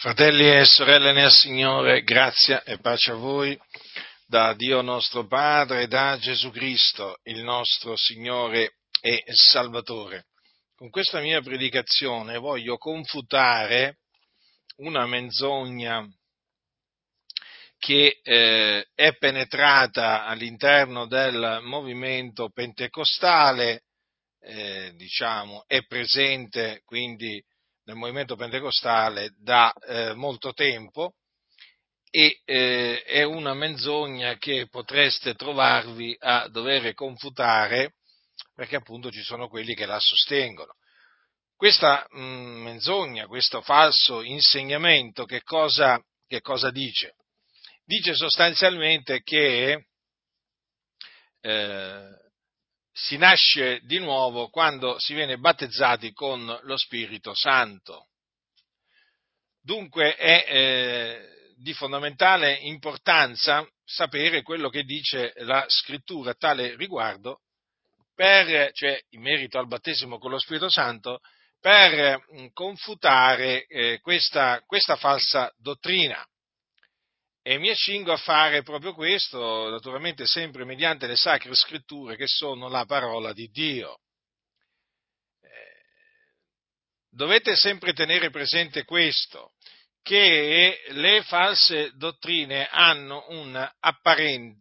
Fratelli e sorelle nel Signore, grazia e pace a voi da Dio nostro Padre e da Gesù Cristo, il nostro Signore e Salvatore. Con questa mia predicazione voglio confutare una menzogna che eh, è penetrata all'interno del movimento pentecostale, eh, diciamo, è presente quindi nel movimento pentecostale da eh, molto tempo e eh, è una menzogna che potreste trovarvi a dover confutare perché appunto ci sono quelli che la sostengono. Questa mh, mm, menzogna, questo falso insegnamento, che cosa, che cosa dice? Dice sostanzialmente che eh, si nasce di nuovo quando si viene battezzati con lo Spirito Santo. Dunque è eh, di fondamentale importanza sapere quello che dice la scrittura a tale riguardo, per, cioè in merito al battesimo con lo Spirito Santo, per mh, confutare eh, questa, questa falsa dottrina. E mi accingo a fare proprio questo, naturalmente sempre mediante le sacre scritture che sono la parola di Dio. Eh, dovete sempre tenere presente questo, che le false dottrine hanno un'apparenza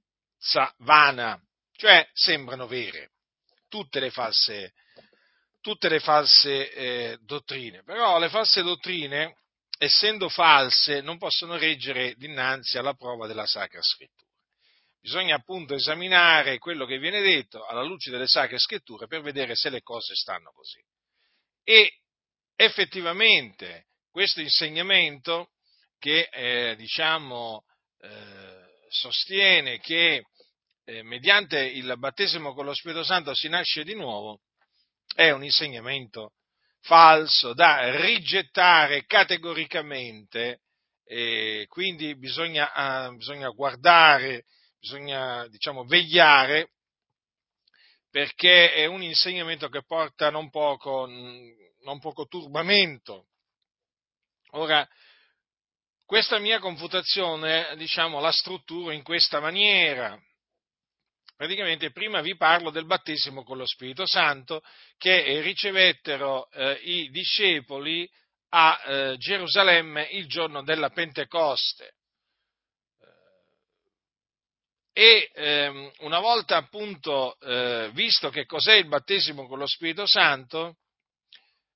vana, cioè sembrano vere, tutte le false, tutte le false eh, dottrine, però le false dottrine essendo false, non possono reggere dinanzi alla prova della Sacra Scrittura. Bisogna appunto esaminare quello che viene detto alla luce delle Sacre Scritture per vedere se le cose stanno così. E effettivamente questo insegnamento che eh, diciamo eh, sostiene che eh, mediante il battesimo con lo Spirito Santo si nasce di nuovo è un insegnamento falso da rigettare categoricamente, e quindi bisogna, uh, bisogna guardare, bisogna diciamo, vegliare perché è un insegnamento che porta non poco, non poco turbamento. Ora, questa mia confutazione, diciamo, la strutturo in questa maniera praticamente prima vi parlo del battesimo con lo Spirito Santo che ricevettero eh, i discepoli a eh, Gerusalemme il giorno della Pentecoste. Eh, e ehm, una volta appunto eh, visto che cos'è il battesimo con lo Spirito Santo,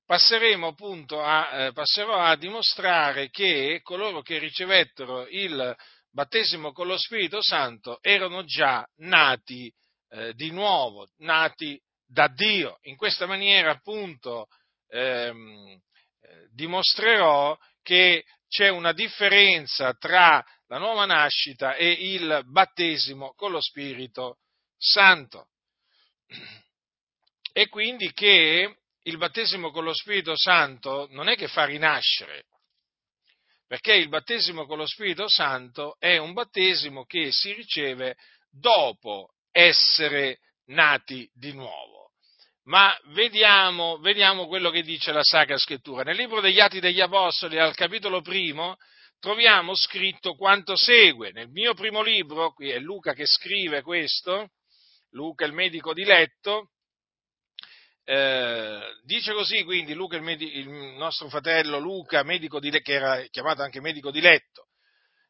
passeremo appunto a, eh, passerò a dimostrare che coloro che ricevettero il battesimo con lo Spirito Santo erano già nati eh, di nuovo, nati da Dio. In questa maniera appunto ehm, eh, dimostrerò che c'è una differenza tra la nuova nascita e il battesimo con lo Spirito Santo. E quindi che il battesimo con lo Spirito Santo non è che fa rinascere, perché il battesimo con lo Spirito Santo è un battesimo che si riceve dopo essere nati di nuovo. Ma vediamo, vediamo quello che dice la Sacra Scrittura. Nel libro degli Atti degli Apostoli, al capitolo primo, troviamo scritto quanto segue. Nel mio primo libro, qui è Luca che scrive questo, Luca il medico di letto, eh, dice così quindi Luca, il, medi- il, nostro fratello Luca, medico di, che era chiamato anche medico di letto.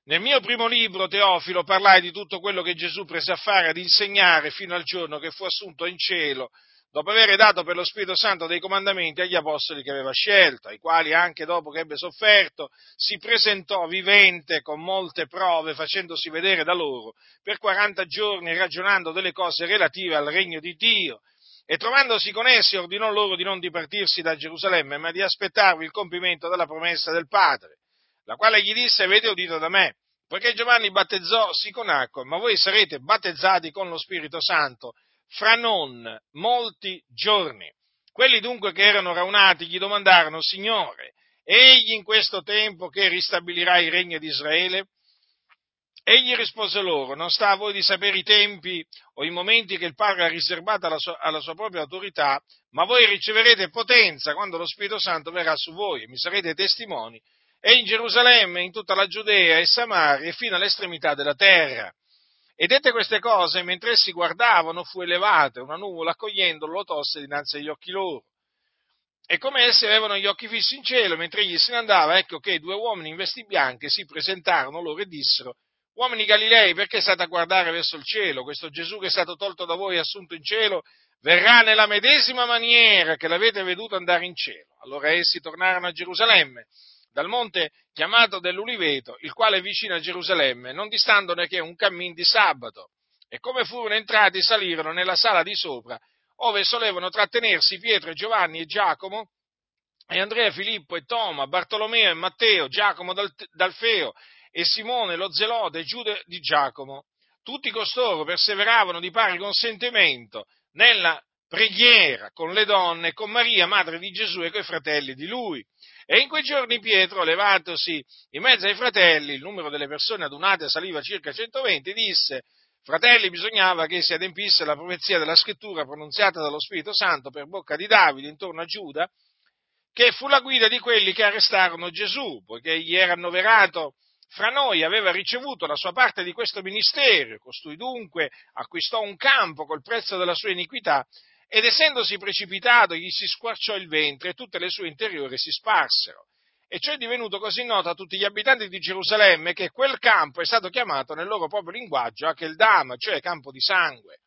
Nel mio primo libro, Teofilo, parlai di tutto quello che Gesù prese a fare, ad insegnare fino al giorno che fu assunto in cielo, dopo aver dato per lo Spirito Santo dei comandamenti agli apostoli che aveva scelto, ai quali anche dopo che ebbe sofferto si presentò vivente con molte prove, facendosi vedere da loro per 40 giorni, ragionando delle cose relative al regno di Dio e trovandosi con essi ordinò loro di non dipartirsi da Gerusalemme, ma di aspettarvi il compimento della promessa del Padre, la quale gli disse, avete udito da me, poiché Giovanni battezzò sì con acqua, ma voi sarete battezzati con lo Spirito Santo fra non molti giorni. Quelli dunque che erano raunati gli domandarono, Signore, egli in questo tempo che ristabilirà il regno di Israele? Egli rispose loro, non sta a voi di sapere i tempi o i momenti che il Padre ha riservato alla sua, alla sua, propria autorità, ma voi riceverete potenza quando lo Spirito Santo verrà su voi e mi sarete testimoni e in Gerusalemme, in tutta la Giudea e Samaria e fino all'estremità della terra. E dette queste cose, mentre essi guardavano, fu elevata una nuvola accogliendolo, lo tosse dinanzi agli occhi loro. E come essi avevano gli occhi fissi in cielo, mentre egli se ne andava, ecco che due uomini in vesti bianche si presentarono loro e dissero, Uomini Galilei, perché state a guardare verso il cielo? Questo Gesù che è stato tolto da voi e assunto in cielo verrà nella medesima maniera che l'avete veduto andare in cielo. Allora essi tornarono a Gerusalemme, dal monte chiamato dell'Uliveto, il quale è vicino a Gerusalemme, non distandone che un cammin di sabato. E come furono entrati, salirono nella sala di sopra, ove solevano trattenersi Pietro e Giovanni e Giacomo, e Andrea, Filippo e Toma, Bartolomeo e Matteo, Giacomo d'Alfeo e Simone lo Zelode e Giuda di Giacomo. Tutti costoro perseveravano di pari consentimento nella preghiera con le donne con Maria, madre di Gesù e coi fratelli di lui. E in quei giorni Pietro, levatosi in mezzo ai fratelli, il numero delle persone adunate saliva circa 120, disse, fratelli, bisognava che si adempisse la profezia della scrittura pronunziata dallo Spirito Santo per bocca di Davide intorno a Giuda, che fu la guida di quelli che arrestarono Gesù, poiché gli era annoverato fra noi aveva ricevuto la sua parte di questo ministero, costui dunque acquistò un campo col prezzo della sua iniquità ed essendosi precipitato gli si squarciò il ventre e tutte le sue interiori si sparsero. E ciò è divenuto così noto a tutti gli abitanti di Gerusalemme che quel campo è stato chiamato nel loro proprio linguaggio Acheldama, cioè campo di sangue.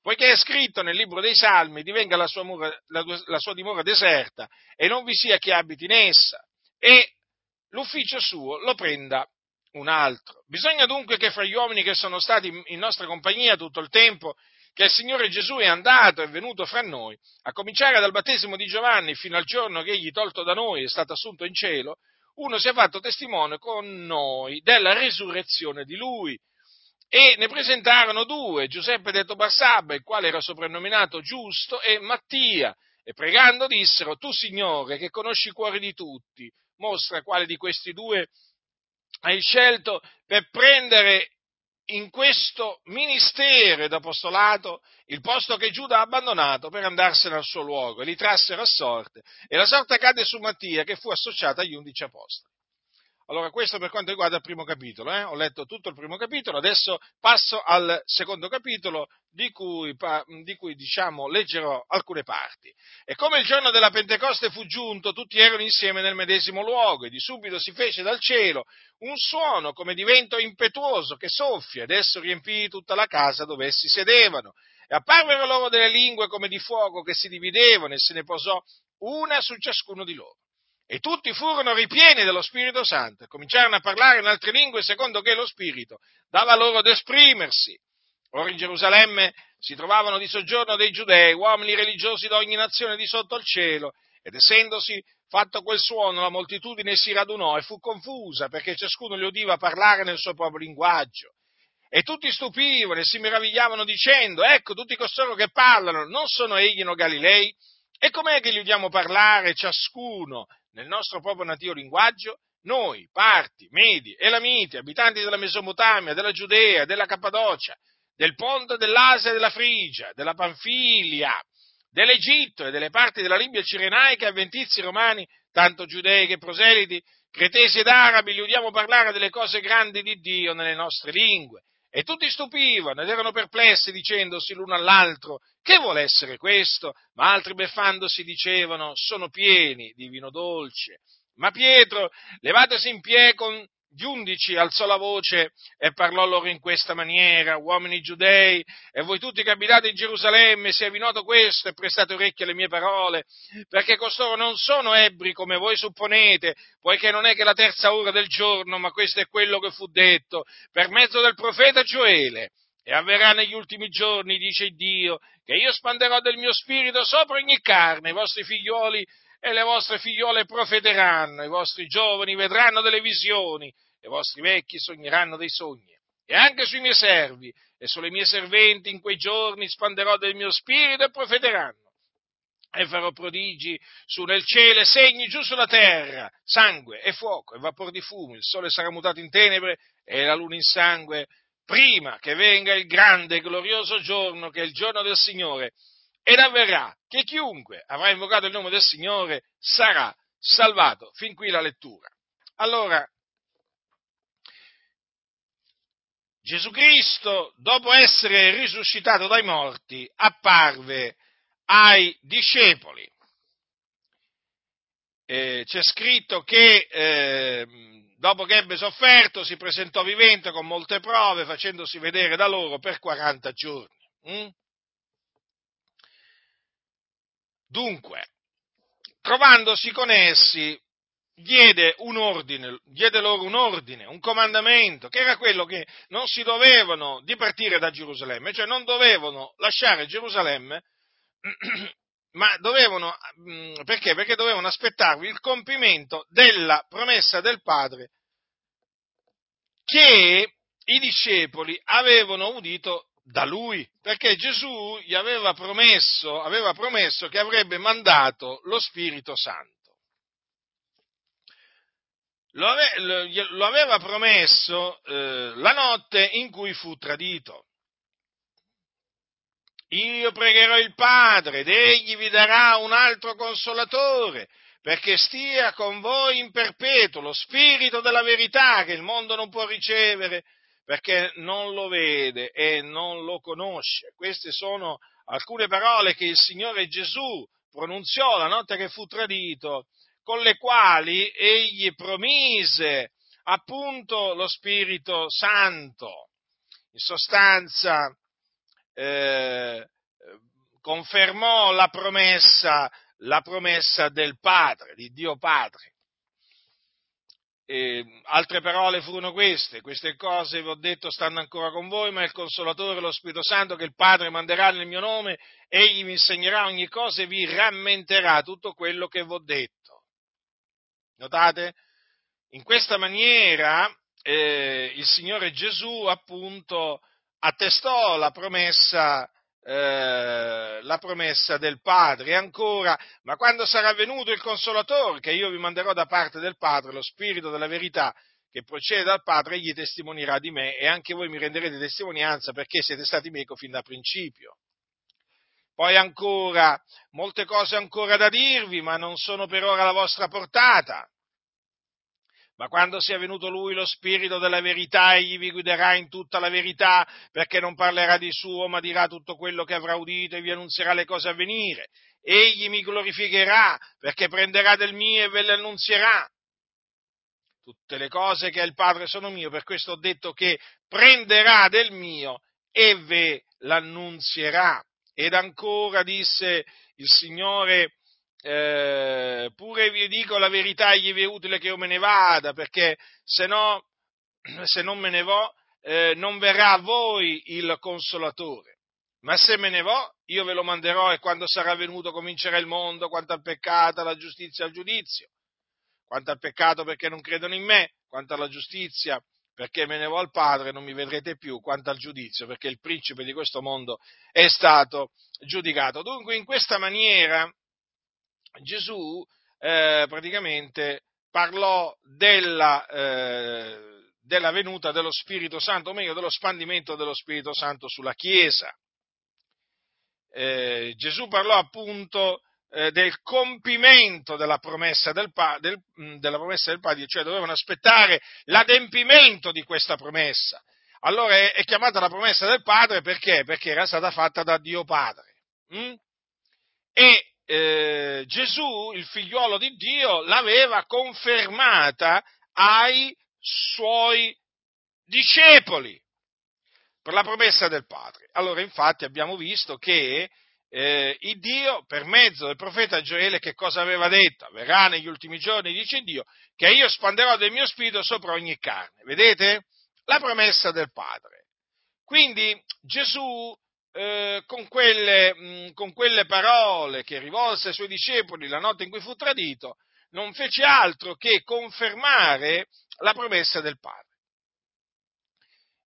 Poiché è scritto nel libro dei Salmi, divenga la sua, mura, la, la sua dimora deserta e non vi sia chi abiti in essa, e l'ufficio suo lo prenda un altro. Bisogna dunque che fra gli uomini che sono stati in nostra compagnia tutto il tempo che il Signore Gesù è andato e venuto fra noi, a cominciare dal battesimo di Giovanni fino al giorno che egli tolto da noi è stato assunto in cielo, uno si è fatto testimone con noi della risurrezione di lui. E ne presentarono due, Giuseppe detto Barsabba, il quale era soprannominato Giusto, e Mattia, e pregando dissero, tu Signore, che conosci i cuori di tutti, mostra quale di questi due hai scelto per prendere in questo ministero d'apostolato il posto che Giuda ha abbandonato per andarsene al suo luogo e li trassero a sorte e la sorte cadde su Mattia che fu associata agli undici apostoli. Allora, questo per quanto riguarda il primo capitolo, eh? ho letto tutto il primo capitolo, adesso passo al secondo capitolo di cui, di cui diciamo, leggerò alcune parti. E come il giorno della Pentecoste fu giunto, tutti erano insieme nel medesimo luogo e di subito si fece dal cielo un suono come di vento impetuoso che soffia ed esso riempì tutta la casa dove essi sedevano. E apparvero loro delle lingue come di fuoco che si dividevano e se ne posò una su ciascuno di loro e tutti furono ripieni dello Spirito Santo cominciarono a parlare in altre lingue secondo che lo Spirito dava loro ad esprimersi. Ora in Gerusalemme si trovavano di soggiorno dei giudei, uomini religiosi di ogni nazione di sotto il cielo, ed essendosi fatto quel suono la moltitudine si radunò e fu confusa perché ciascuno li udiva parlare nel suo proprio linguaggio. E tutti stupivano e si meravigliavano dicendo, ecco tutti costoro che parlano, non sono egli no Galilei? E com'è che li udiamo parlare ciascuno nel nostro proprio nativo linguaggio, noi, parti, medi, elamiti, abitanti della Mesopotamia, della Giudea, della Cappadocia, del Ponte dell'Asia e della Frigia, della Panfilia, dell'Egitto e delle parti della Libia cirenaica, avventizi romani, tanto giudei che proseliti, cretesi ed arabi, li udiamo parlare delle cose grandi di Dio nelle nostre lingue. E tutti stupivano ed erano perplessi dicendosi l'uno all'altro, che vuole essere questo? Ma altri beffandosi dicevano, sono pieni di vino dolce. Ma Pietro, levatosi in piedi con gli undici alzò la voce e parlò loro in questa maniera, uomini giudei, e voi tutti che abitate in Gerusalemme, se vi noto questo e prestate orecchio alle mie parole, perché costoro non sono ebri come voi supponete, poiché non è che la terza ora del giorno, ma questo è quello che fu detto per mezzo del profeta Gioele. E avverrà negli ultimi giorni, dice Dio, che io spanderò del mio spirito sopra ogni carne, i vostri figlioli e le vostre figliole profeteranno, i vostri giovani vedranno delle visioni, i vostri vecchi sogneranno dei sogni. E anche sui miei servi e sulle mie serventi in quei giorni spanderò del mio spirito e profeteranno. E farò prodigi su nel cielo e segni giù sulla terra, sangue e fuoco e vapor di fumo, il sole sarà mutato in tenebre e la luna in sangue, prima che venga il grande e glorioso giorno che è il giorno del Signore. Ed avverrà che chiunque avrà invocato il nome del Signore sarà salvato. Fin qui la lettura. Allora, Gesù Cristo, dopo essere risuscitato dai morti, apparve ai discepoli. Eh, c'è scritto che eh, dopo che ebbe sofferto si presentò vivente con molte prove, facendosi vedere da loro per 40 giorni. Mm? Dunque, trovandosi con essi, diede un ordine, diede loro un ordine, un comandamento, che era quello che non si dovevano dipartire da Gerusalemme, cioè non dovevano lasciare Gerusalemme, ma dovevano, mm, perché? Perché dovevano aspettarvi il compimento della promessa del Padre che i discepoli avevano udito da lui, perché Gesù gli aveva promesso, aveva promesso che avrebbe mandato lo Spirito Santo lo, ave, lo aveva promesso eh, la notte in cui fu tradito. Io pregherò il Padre ed egli vi darà un altro consolatore perché stia con voi in perpetuo lo spirito della verità che il mondo non può ricevere perché non lo vede e non lo conosce. Queste sono alcune parole che il Signore Gesù pronunziò la notte che fu tradito con le quali egli promise appunto lo Spirito Santo. In sostanza eh, confermò la promessa, la promessa del Padre, di Dio Padre. E altre parole furono queste, queste cose vi ho detto stanno ancora con voi, ma il Consolatore, lo Spirito Santo che il Padre manderà nel mio nome, egli vi insegnerà ogni cosa e vi rammenterà tutto quello che vi ho detto. Notate? In questa maniera eh, il Signore Gesù appunto attestò la promessa, eh, la promessa del Padre e ancora, ma quando sarà venuto il Consolatore, che io vi manderò da parte del Padre, lo Spirito della verità, che procede dal Padre, egli testimonierà di me e anche voi mi renderete testimonianza perché siete stati meco fin da principio. Poi ancora, molte cose ancora da dirvi, ma non sono per ora alla vostra portata. Ma quando sia venuto lui lo Spirito della verità, egli vi guiderà in tutta la verità, perché non parlerà di suo, ma dirà tutto quello che avrà udito e vi annunzierà le cose a venire. Egli mi glorificherà, perché prenderà del mio e ve le annunzierà. Tutte le cose che è il Padre sono mio, per questo ho detto che prenderà del mio e ve l'annunzierà. Ed ancora disse il Signore, eh, pure vi dico la verità, gli è utile che io me ne vada, perché se no, se non me ne vo, eh, non verrà a voi il consolatore. Ma se me ne vo, io ve lo manderò e quando sarà venuto comincerà il mondo, quanto al peccato, alla giustizia al giudizio. Quanto al peccato perché non credono in me, quanto alla giustizia perché me ne vo al Padre, non mi vedrete più, quanto al giudizio, perché il principe di questo mondo è stato giudicato. Dunque, in questa maniera Gesù eh, praticamente parlò della, eh, della venuta dello Spirito Santo, o meglio dello spandimento dello Spirito Santo sulla Chiesa. Eh, Gesù parlò appunto eh, del compimento della promessa del, del, della promessa del Padre, cioè dovevano aspettare l'adempimento di questa promessa. Allora è, è, chiamata la promessa del Padre perché? Perché era stata fatta da Dio Padre. Mm? E eh, Gesù, il figliuolo di Dio, l'aveva confermata ai suoi discepoli per la promessa del Padre. Allora, infatti, abbiamo visto che eh, il Dio, per mezzo del profeta Gioele, che cosa aveva detto? Verrà negli ultimi giorni, dice Dio, che io spanderò del mio spirito sopra ogni carne. Vedete? La promessa del Padre. Quindi Gesù, eh, con, quelle, mh, con quelle parole che rivolse ai suoi discepoli la notte in cui fu tradito, non fece altro che confermare la promessa del Padre.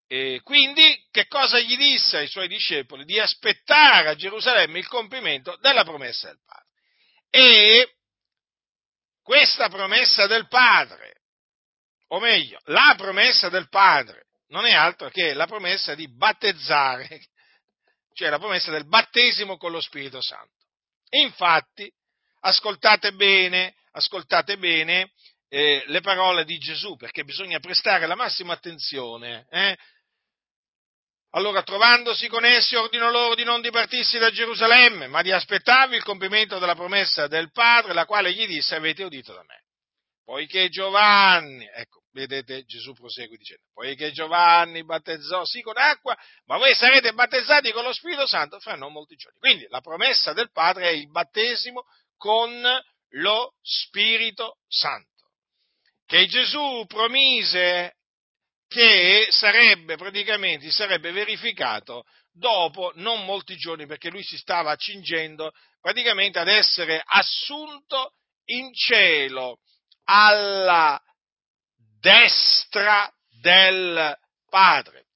E quindi che cosa gli disse ai suoi discepoli? Di aspettare a Gerusalemme il compimento della promessa del Padre. E questa promessa del Padre, o meglio, la promessa del Padre, non è altro che la promessa di battezzare, cioè la promessa del battesimo con lo Spirito Santo. Infatti, ascoltate bene, ascoltate bene, eh, le parole di Gesù, perché bisogna prestare la massima attenzione. Eh? Allora, trovandosi con essi, ordinò loro di non dipartirsi da Gerusalemme, ma di aspettarvi il compimento della promessa del Padre, la quale gli disse, avete udito da me. Poiché Giovanni, ecco, vedete, Gesù prosegue dicendo, poiché Giovanni battezzò sì con acqua, ma voi sarete battezzati con lo Spirito Santo fra non molti giorni. Quindi la promessa del Padre è il battesimo con lo Spirito Santo, che Gesù promise che sarebbe praticamente sarebbe verificato dopo non molti giorni, perché lui si stava accingendo praticamente ad essere assunto in cielo alla destra del Padre.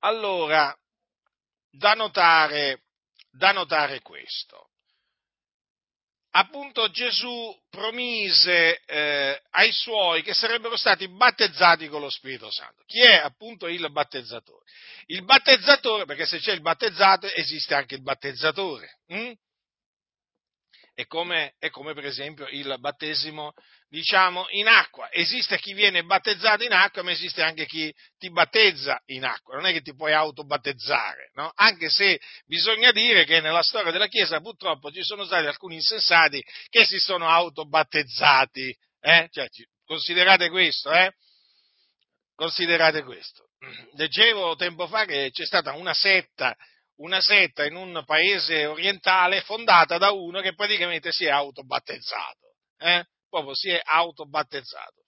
Allora, da notare, da notare questo appunto Gesù promise eh, ai suoi che sarebbero stati battezzati con lo Spirito Santo. Chi è appunto il battezzatore? Il battezzatore, perché se c'è il battezzato esiste anche il battezzatore. Hm? È, come, è come per esempio il battesimo diciamo, in acqua. Esiste chi viene battezzato in acqua, ma esiste anche chi ti battezza in acqua. Non è che ti puoi autobattezzare, no? Anche se bisogna dire che nella storia della Chiesa purtroppo ci sono stati alcuni insensati che si sono autobattezzati. Eh? Cioè, considerate questo, eh? Considerate questo. Leggevo tempo fa che c'è stata una setta una setta in un paese orientale fondata da uno che praticamente si è autobattezzato. Eh? Proprio si è autobattezzato.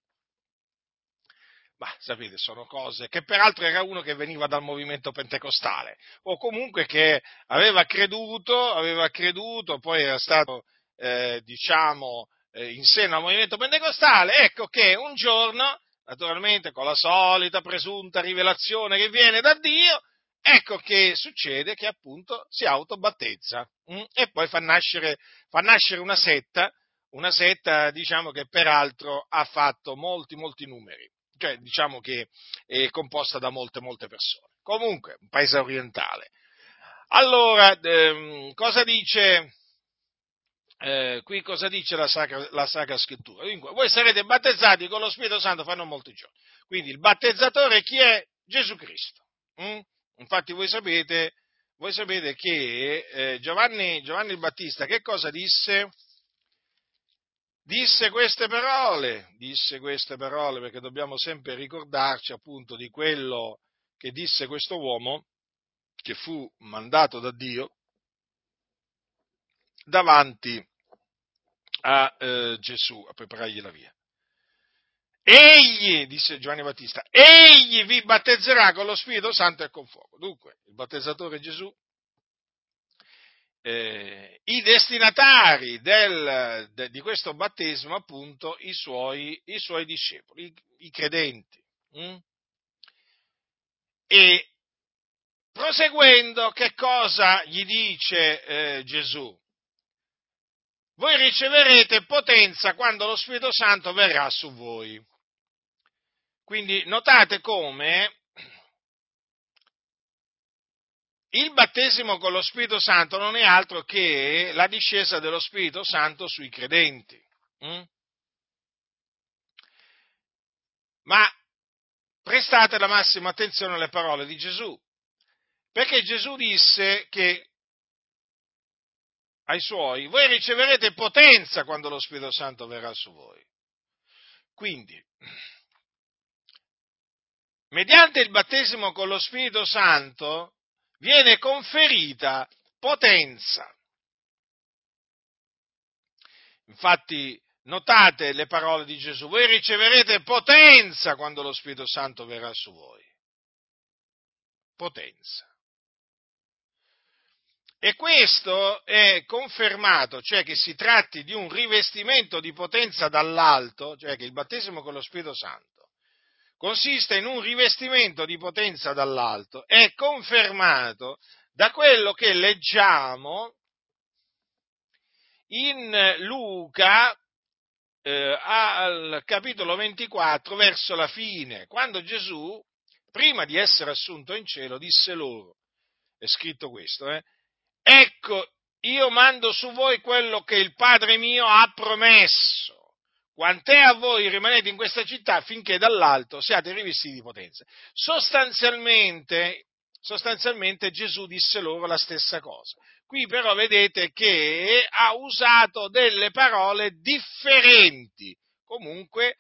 Ma sapete, sono cose che peraltro era uno che veniva dal movimento pentecostale, o comunque che aveva creduto, aveva creduto, poi era stato, eh, diciamo, eh, in seno al movimento pentecostale, ecco che un giorno, naturalmente con la solita presunta rivelazione che viene da Dio, ecco che succede che appunto si autobattezza mh? Mm, e poi fa nascere, fa nascere una setta una setta diciamo che peraltro ha fatto molti, molti numeri, cioè diciamo che è composta da molte, molte persone. Comunque, un paese orientale. Allora, ehm, cosa dice, eh, qui cosa dice la Sacra, la Sacra Scrittura? Dunque, voi sarete battezzati con lo Spirito Santo fra non molti giorni. Quindi il battezzatore chi è? Gesù Cristo. Mm? Infatti voi sapete, voi sapete che eh, Giovanni, Giovanni il Battista che cosa disse? Disse queste parole, disse queste parole perché dobbiamo sempre ricordarci appunto di quello che disse questo uomo che fu mandato da Dio davanti a eh, Gesù a preparargli la via. Egli, disse Giovanni Battista, egli vi battezzerà con lo Spirito Santo e con fuoco. Dunque, il battezzatore Gesù eh, i destinatari del, de, di questo battesimo, appunto, i suoi, i suoi discepoli, i, i credenti. Hm? E proseguendo, che cosa gli dice eh, Gesù? Voi riceverete potenza quando lo Spirito Santo verrà su voi. Quindi notate come il battesimo con lo Spirito Santo non è altro che la discesa dello Spirito Santo sui credenti. Mm? Ma prestate la massima attenzione alle parole di Gesù, perché Gesù disse che ai suoi, voi riceverete potenza quando lo Spirito Santo verrà su voi. Quindi, mediante il battesimo con lo Spirito Santo, viene conferita potenza. Infatti, notate le parole di Gesù, voi riceverete potenza quando lo Spirito Santo verrà su voi. Potenza. E questo è confermato, cioè che si tratti di un rivestimento di potenza dall'alto, cioè che il battesimo con lo Spirito Santo consiste in un rivestimento di potenza dall'alto, è confermato da quello che leggiamo in Luca eh, al capitolo 24 verso la fine, quando Gesù, prima di essere assunto in cielo, disse loro, è scritto questo, eh, ecco io mando su voi quello che il Padre mio ha promesso quant'è a voi rimanete in questa città finché dall'alto siate rivestiti di potenza. Sostanzialmente, sostanzialmente Gesù disse loro la stessa cosa. Qui però vedete che ha usato delle parole differenti. Comunque,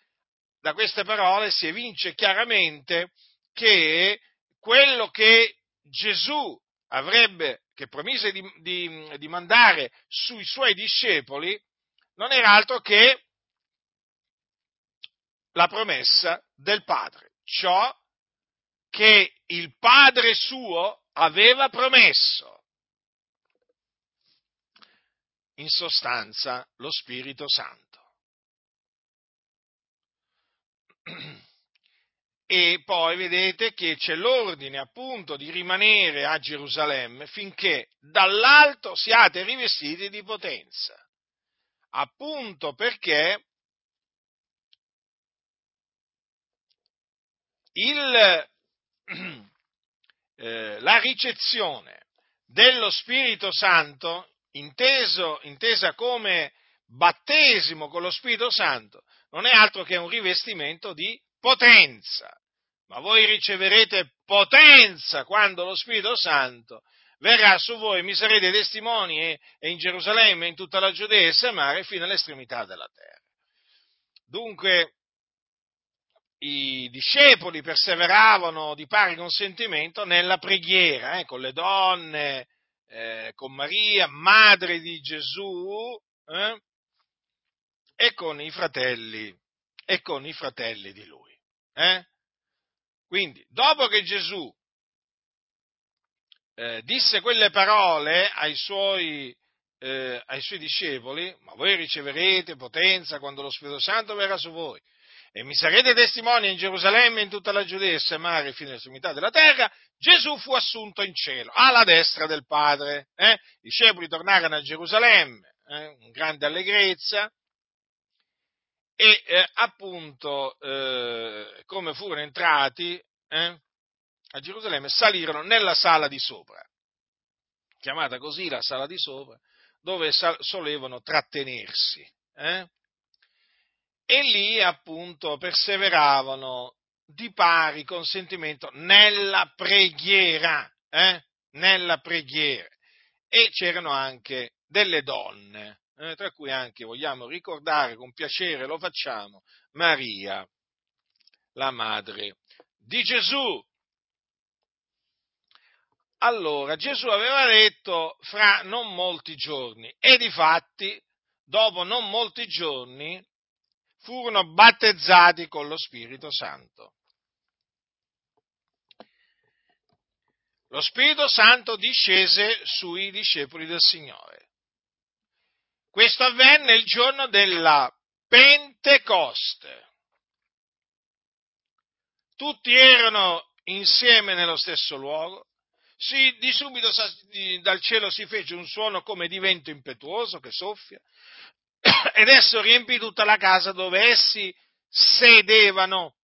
da queste parole si evince chiaramente che quello che Gesù avrebbe, che promise di, di, di mandare sui suoi discepoli, non era altro che la promessa del Padre, ciò che il Padre suo aveva promesso. In sostanza, lo Spirito Santo. E poi vedete che c'è l'ordine appunto di rimanere a Gerusalemme finché dall'alto siate rivestiti di potenza. Appunto perché il, eh, la ricezione dello Spirito Santo, inteso, intesa come battesimo con lo Spirito Santo, non è altro che un rivestimento di potenza. Ma voi riceverete potenza quando lo Spirito Santo verrà su voi, mi sarete testimoni e, in Gerusalemme, in tutta la Giudea e Samaria fino all'estremità della terra. Dunque, i discepoli perseveravano di pari consentimento nella preghiera, eh, con le donne, eh, con Maria, madre di Gesù, eh, e con i fratelli, e con i fratelli di lui. Eh? Quindi, dopo che Gesù eh, disse quelle parole ai suoi, eh, ai suoi discepoli, ma voi riceverete potenza quando lo Spirito Santo verrà su voi e mi sarete testimoni in Gerusalemme, in tutta la Giudea e Samaria fino all'estremità della terra, Gesù fu assunto in cielo, alla destra del Padre. Eh? I discepoli tornarono a Gerusalemme, eh? in grande allegrezza, e eh, appunto eh, come furono entrati eh, a Gerusalemme salirono nella sala di sopra, chiamata così la sala di sopra, dove solevano trattenersi. Eh? E lì appunto perseveravano di pari consentimento nella preghiera, eh? nella preghiera. E c'erano anche delle donne, eh? tra cui anche vogliamo ricordare con piacere, lo facciamo, Maria, la madre di Gesù. Allora, Gesù aveva detto fra non molti giorni e di fatti, dopo non molti giorni, furono battezzati con lo Spirito Santo. Lo Spirito Santo discese sui discepoli del Signore. Questo avvenne il giorno della Pentecoste. Tutti erano insieme nello stesso luogo. Si, di subito dal cielo si fece un suono come di vento impetuoso che soffia ed esso riempì tutta la casa dove essi sedevano,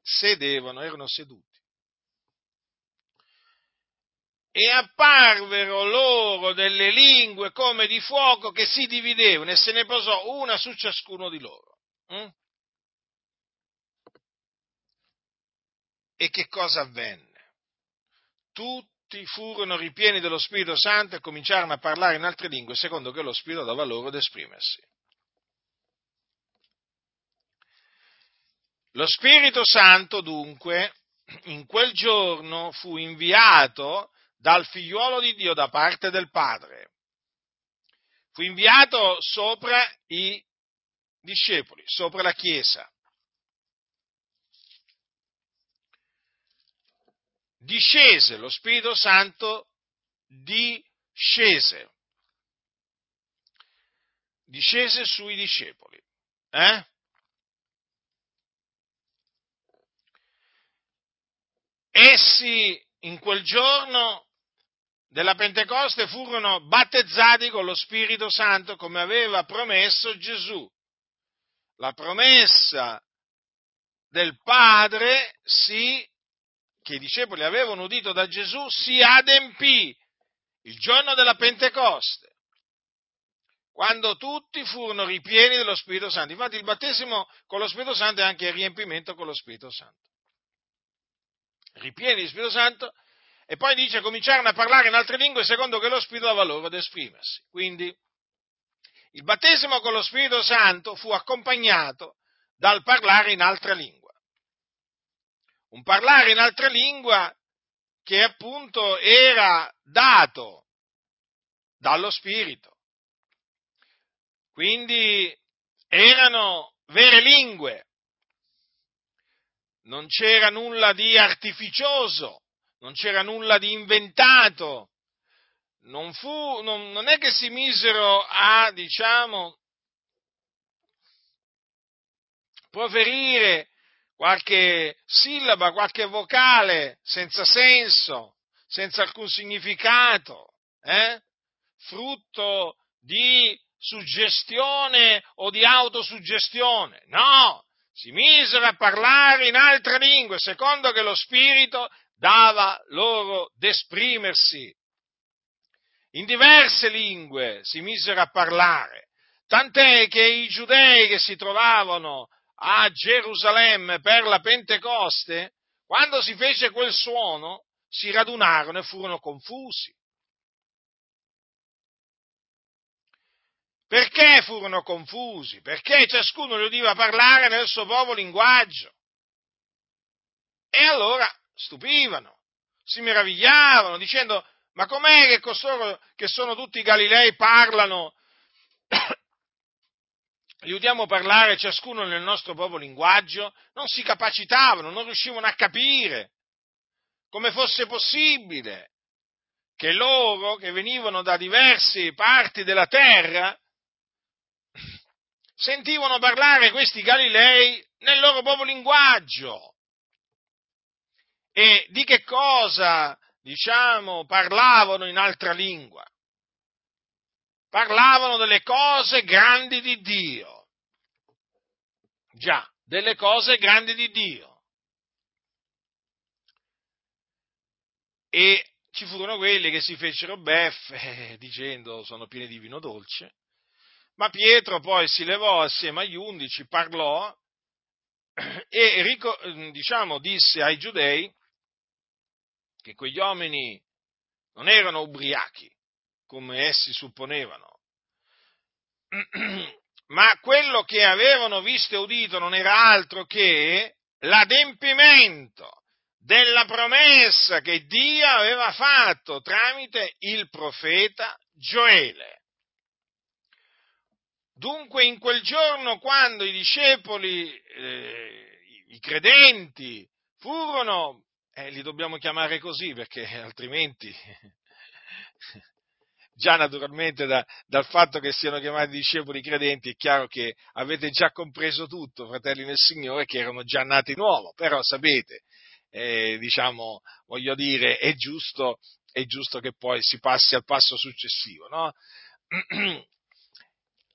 sedevano, erano seduti. E apparvero loro delle lingue come di fuoco che si dividevano e se ne posò una su ciascuno di loro. Mm? E che cosa avvenne? Tutti tutti furono ripieni dello Spirito Santo e cominciarono a parlare in altre lingue, secondo che lo Spirito dava loro ad esprimersi. Lo Spirito Santo dunque in quel giorno fu inviato dal figliuolo di Dio da parte del Padre. Fu inviato sopra i discepoli, sopra la Chiesa. Discese, lo Spirito Santo discese, discese sui discepoli. Eh? Essi in quel giorno della Pentecoste furono battezzati con lo Spirito Santo come aveva promesso Gesù. La promessa del Padre si che i discepoli avevano udito da Gesù si adempì il giorno della Pentecoste. quando tutti furono ripieni dello Spirito Santo. Infatti il battesimo con lo Spirito Santo è anche il riempimento con lo Spirito Santo. Ripieni di Spirito Santo e poi dice cominciarono a parlare in altre lingue secondo che lo Spirito dava loro ad esprimersi. Quindi il battesimo con lo Spirito Santo fu accompagnato dal parlare in altra lingua. Un parlare in altra lingua che appunto era dato dallo Spirito. Quindi erano vere lingue, non c'era nulla di artificioso, non c'era nulla di inventato, non, fu, non, non è che si misero a, diciamo, proferire qualche sillaba, qualche vocale senza senso, senza alcun significato, eh? frutto di suggestione o di autosuggestione. No, si misero a parlare in altre lingue, secondo che lo Spirito dava loro d'esprimersi. In diverse lingue si misero a parlare, tant'è che i giudei che si trovavano a Gerusalemme per la Pentecoste, quando si fece quel suono, si radunarono e furono confusi. Perché furono confusi? Perché ciascuno gli udiva parlare nel suo proprio linguaggio. E allora stupivano, si meravigliavano, dicendo, ma com'è che costoro che sono tutti Galilei parlano li udiamo parlare ciascuno nel nostro proprio linguaggio, non si capacitavano, non riuscivano a capire come fosse possibile che loro, che venivano da diverse parti della terra, sentivano parlare questi Galilei nel loro proprio linguaggio. E di che cosa, diciamo, parlavano in altra lingua? Parlavano delle cose grandi di Dio. Già, delle cose grandi di Dio. E ci furono quelli che si fecero beffe dicendo sono pieni di vino dolce, ma Pietro poi si levò assieme agli undici, parlò e diciamo, disse ai giudei che quegli uomini non erano ubriachi, come essi supponevano. Ma quello che avevano visto e udito non era altro che l'adempimento della promessa che Dio aveva fatto tramite il profeta Gioele. Dunque in quel giorno quando i discepoli, eh, i credenti, furono, eh, li dobbiamo chiamare così perché altrimenti già naturalmente da, dal fatto che siano chiamati discepoli credenti è chiaro che avete già compreso tutto, fratelli nel Signore, che erano già nati nuovo, però sapete, eh, diciamo, voglio dire, è giusto, è giusto che poi si passi al passo successivo, no?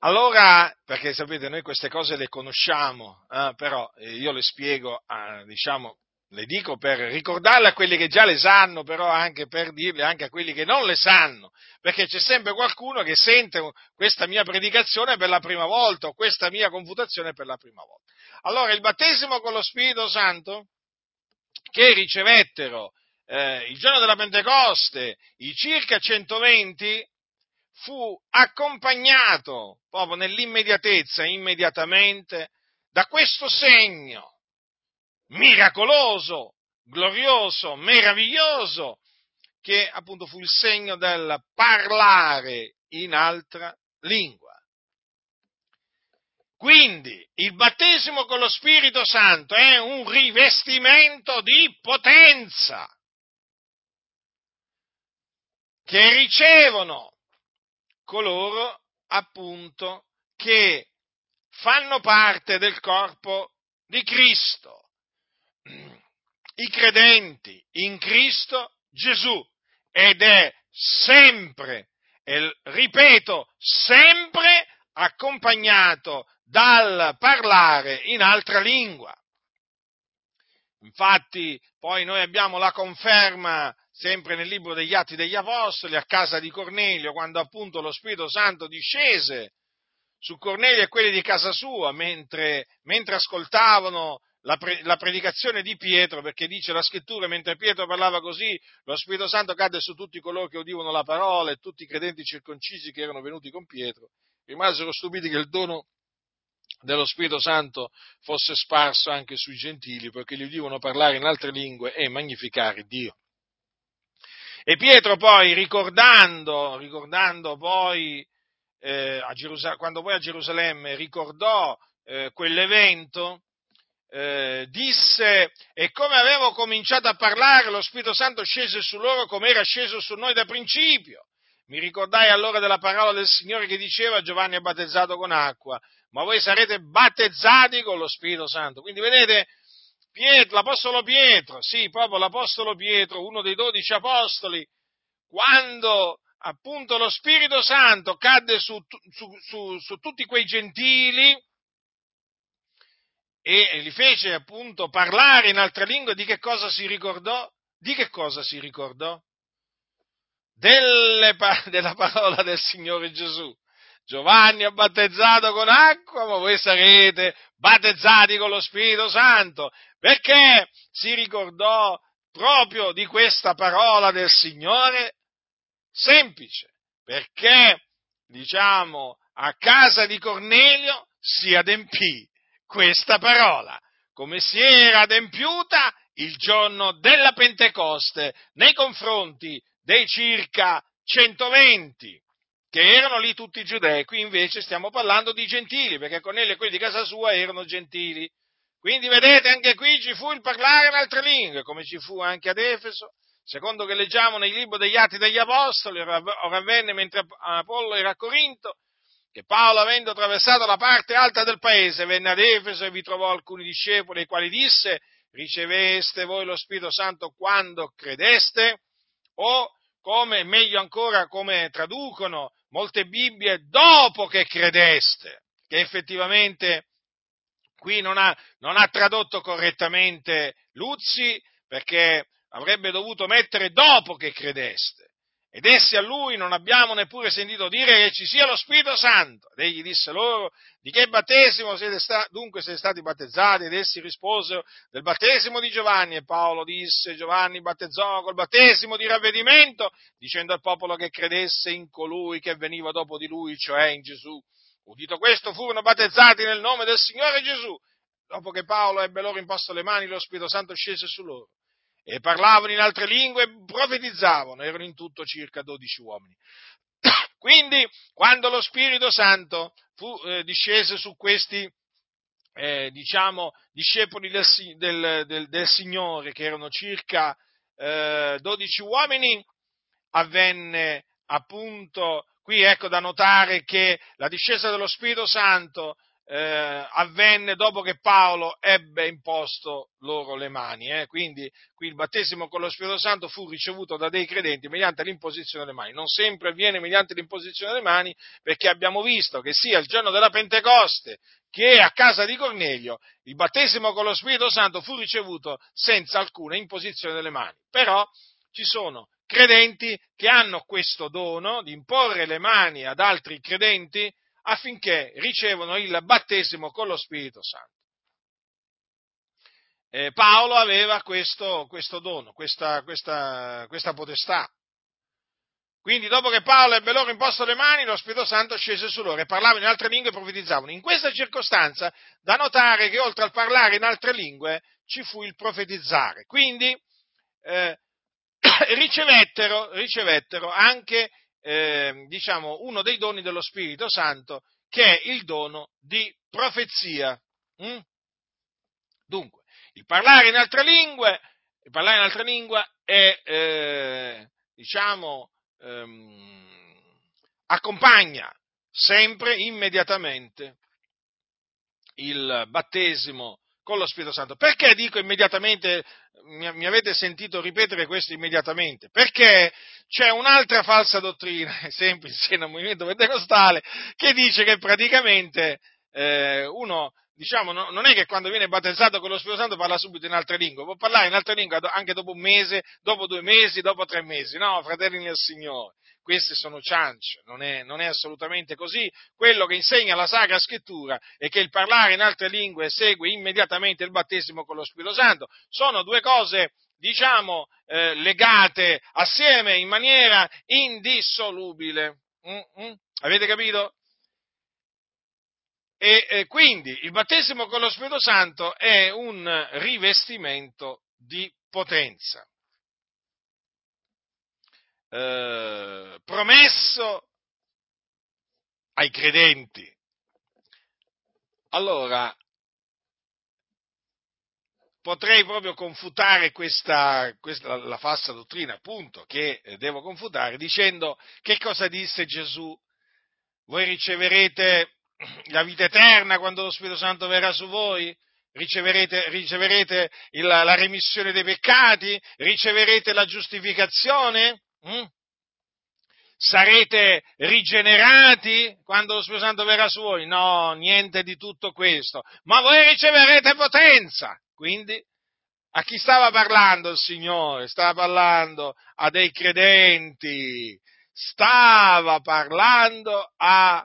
Allora, perché sapete, noi queste cose le conosciamo, eh, però eh, io le spiego, eh, diciamo, le dico per ricordarle a quelli che già le sanno, però anche per dirle anche a quelli che non le sanno, perché c'è sempre qualcuno che sente questa mia predicazione per la prima volta o questa mia confutazione per la prima volta. Allora, il battesimo con lo Spirito Santo che ricevettero eh, il giorno della Pentecoste i circa 120 fu accompagnato proprio nell'immediatezza, immediatamente, da questo segno miracoloso, glorioso, meraviglioso, che appunto fu il segno del parlare in altra lingua. Quindi il battesimo con lo Spirito Santo è un rivestimento di potenza che ricevono coloro appunto che fanno parte del corpo di Cristo i credenti in Cristo Gesù ed è sempre, e ripeto, sempre accompagnato dal parlare in altra lingua. Infatti, poi noi abbiamo la conferma sempre nel libro degli Atti degli Apostoli, a casa di Cornelio, quando appunto lo Spirito Santo discese su Cornelio e quelli di casa sua, mentre, mentre ascoltavano la, pre, la, predicazione di Pietro, perché dice la scrittura, mentre Pietro parlava così, lo Spirito Santo cadde su tutti coloro che udivano la parola e tutti i credenti circoncisi che erano venuti con Pietro, rimasero stupiti che il dono dello Spirito Santo fosse sparso anche sui gentili, perché gli udivano parlare in altre lingue e magnificare Dio. E Pietro poi, ricordando, ricordando poi, eh, Gerusal- quando poi a Gerusalemme ricordò eh, quell'evento, eh, disse, e come avevo cominciato a parlare, lo Spirito Santo scese su loro come era sceso su noi da principio. Mi ricordai allora della parola del Signore che diceva Giovanni è battezzato con acqua, ma voi sarete battezzati con lo Spirito Santo. Quindi vedete, Pietro, l'Apostolo Pietro, sì, proprio l'Apostolo Pietro, uno dei dodici Apostoli, quando appunto lo Spirito Santo cadde su, su, su, su tutti quei gentili e li fece appunto parlare in altre lingue, di che cosa si ricordò? Di che cosa si ricordò? Delle, della parola del Signore Gesù. Giovanni ha battezzato con acqua, ma voi sarete battezzati con lo Spirito Santo, perché si ricordò proprio di questa parola del Signore? Semplice, perché, diciamo, a casa di Cornelio si adempì questa parola, come si era adempiuta il giorno della Pentecoste nei confronti dei circa 120 che erano lì tutti i giudei, qui invece stiamo parlando di gentili, perché Cornelio e quelli di casa sua erano gentili. Quindi vedete, anche qui ci fu il parlare in altre lingue, come ci fu anche ad Efeso, secondo che leggiamo nei libri degli Atti degli Apostoli, ora avvenne mentre Apollo era a Corinto, che Paolo, avendo attraversato la parte alta del paese, venne ad Efeso e vi trovò alcuni discepoli, ai quali disse, riceveste voi lo Spirito Santo quando credeste? O come, meglio ancora, come traducono molte Bibbie, dopo che credeste, che effettivamente qui non ha, non ha tradotto correttamente Luzzi, perché avrebbe dovuto mettere dopo che credeste. Ed essi a lui non abbiamo neppure sentito dire che ci sia lo Spirito Santo. Ed egli disse loro, di che battesimo siete sta- dunque siete stati battezzati? Ed essi risposero, del battesimo di Giovanni. E Paolo disse, Giovanni battezzò col battesimo di ravvedimento, dicendo al popolo che credesse in colui che veniva dopo di lui, cioè in Gesù. Udito questo, furono battezzati nel nome del Signore Gesù. Dopo che Paolo ebbe loro imposto le mani, lo Spirito Santo scese su loro e parlavano in altre lingue e profetizzavano, erano in tutto circa dodici uomini. Quindi, quando lo Spirito Santo fu, eh, discese su questi, eh, diciamo, discepoli del, del, del, del, Signore, che erano circa eh, dodici uomini, avvenne appunto, qui ecco da notare che la discesa dello Spirito Santo eh, avvenne dopo che Paolo ebbe imposto loro le mani. Eh? Quindi qui il battesimo con lo Spirito Santo fu ricevuto da dei credenti mediante l'imposizione delle mani. Non sempre avviene mediante l'imposizione delle mani perché abbiamo visto che sia il giorno della Pentecoste che a casa di Cornelio il battesimo con lo Spirito Santo fu ricevuto senza alcuna imposizione delle mani. Però ci sono credenti che hanno questo dono di imporre le mani ad altri credenti affinché ricevano il battesimo con lo Spirito Santo. Eh, Paolo aveva questo, questo dono, questa, questa, questa, potestà. Quindi dopo che Paolo ebbe loro imposto le mani, lo Spirito Santo scese su loro e parlavano in altre lingue e profetizzavano. In questa circostanza da notare che oltre al parlare in altre lingue ci fu il profetizzare. Quindi eh, ricevettero, ricevettero anche eh, diciamo, uno dei doni dello Spirito Santo, che è il dono di profezia. Mm? Dunque, il parlare in altre lingue, il parlare in altre lingue è, eh, diciamo, ehm, accompagna sempre, immediatamente, il battesimo con lo Spirito Santo. Perché dico immediatamente, mi, mi, avete sentito ripetere questo immediatamente? Perché c'è un'altra falsa dottrina, sempre in seno al movimento pentecostale, che dice che praticamente eh, uno diciamo, no, non è che quando viene battezzato con lo Spirito Santo parla subito in altre lingue, può parlare in altre lingue anche dopo un mese, dopo due mesi, dopo tre mesi. No, fratelli nel Signore, queste sono ciance, non è, non è assolutamente così. Quello che insegna la Sacra Scrittura è che il parlare in altre lingue segue immediatamente il battesimo con lo Spirito Santo. Sono due cose diciamo, eh, legate assieme in maniera indissolubile. Mm-mm. Avete capito? E eh, quindi il battesimo con lo Spirito Santo è un rivestimento di potenza, eh, promesso ai credenti. Allora, potrei proprio confutare questa, questa, la falsa dottrina, appunto, che devo confutare, dicendo che cosa disse Gesù? Voi riceverete la vita eterna quando lo Spirito Santo verrà su voi? Riceverete, riceverete il, la remissione dei peccati? Riceverete la giustificazione? Mm? Sarete rigenerati quando lo Spirito Santo verrà su voi? No, niente di tutto questo. Ma voi riceverete potenza. Quindi, a chi stava parlando il Signore? Stava parlando a dei credenti. Stava parlando a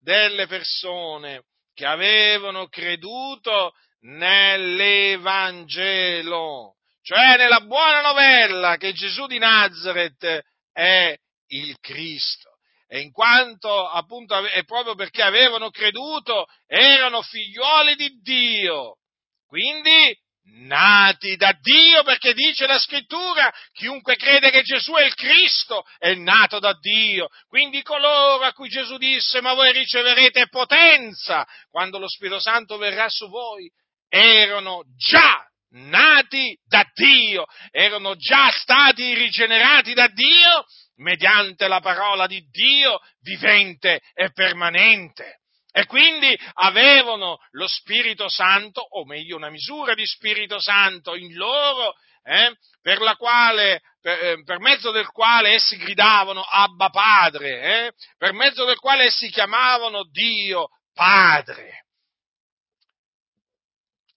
delle persone che avevano creduto nell'Evangelo, cioè nella buona novella che Gesù di Nazareth è il Cristo. E in quanto appunto è proprio perché avevano creduto, erano figlioli di Dio. Quindi nati da Dio, perché dice la scrittura, chiunque crede che Gesù è il Cristo è nato da Dio. Quindi coloro a cui Gesù disse, ma voi riceverete potenza quando lo Spirito Santo verrà su voi, erano già nati da Dio, erano già stati rigenerati da Dio mediante la parola di Dio vivente e permanente e quindi avevano lo Spirito Santo, o meglio una misura di Spirito Santo in loro, eh, per, quale, per, eh, per, mezzo del quale essi gridavano Abba Padre, eh, per mezzo del quale essi chiamavano Dio Padre.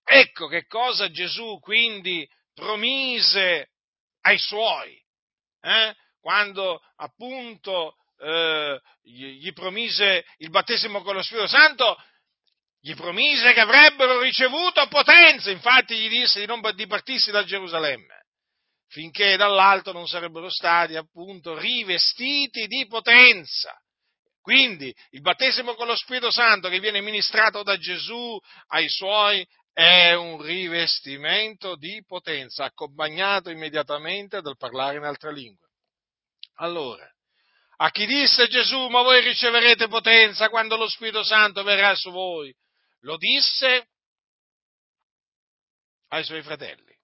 Ecco che cosa Gesù quindi promise ai suoi, eh, quando appunto eh, gli promise il battesimo con lo Spirito Santo, gli promise che avrebbero ricevuto potenza, infatti gli disse di non dipartirsi da Gerusalemme, finché dall'alto non sarebbero stati appunto rivestiti di potenza. Quindi il battesimo con lo Spirito Santo che viene ministrato da Gesù ai suoi è un rivestimento di potenza, accompagnato immediatamente dal parlare in altre lingue. Allora, a chi disse Gesù, ma voi riceverete potenza quando lo Spirito Santo verrà su voi? Lo disse ai suoi fratelli.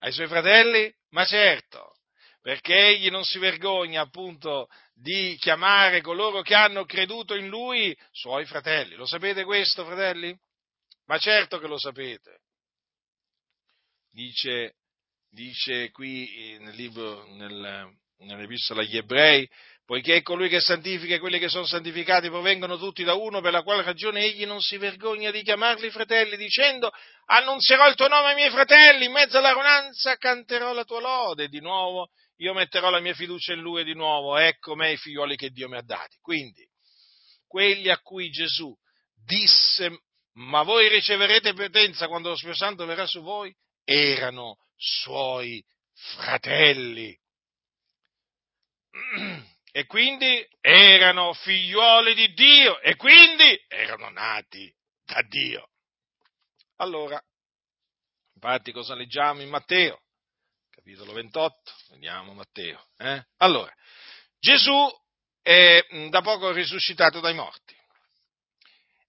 Ai suoi fratelli? Ma certo, perché egli non si vergogna appunto di chiamare coloro che hanno creduto in lui suoi fratelli. Lo sapete questo, fratelli? Ma certo che lo sapete. Dice, dice qui nel libro, nel, nell'epistola agli ebrei, poiché è colui che santifica e quelli che sono santificati provengono tutti da uno, per la quale ragione egli non si vergogna di chiamarli fratelli, dicendo annunzierò il tuo nome ai miei fratelli, in mezzo alla ronanza canterò la tua lode, di nuovo io metterò la mia fiducia in lui e di nuovo ecco me i figlioli che Dio mi ha dati. Quindi, quelli a cui Gesù disse, ma voi riceverete potenza quando lo Spirito Santo verrà su voi, erano suoi fratelli e quindi erano figliuoli di Dio e quindi erano nati da Dio. Allora, infatti cosa leggiamo in Matteo? Capitolo 28, vediamo Matteo. Eh? Allora, Gesù è da poco risuscitato dai morti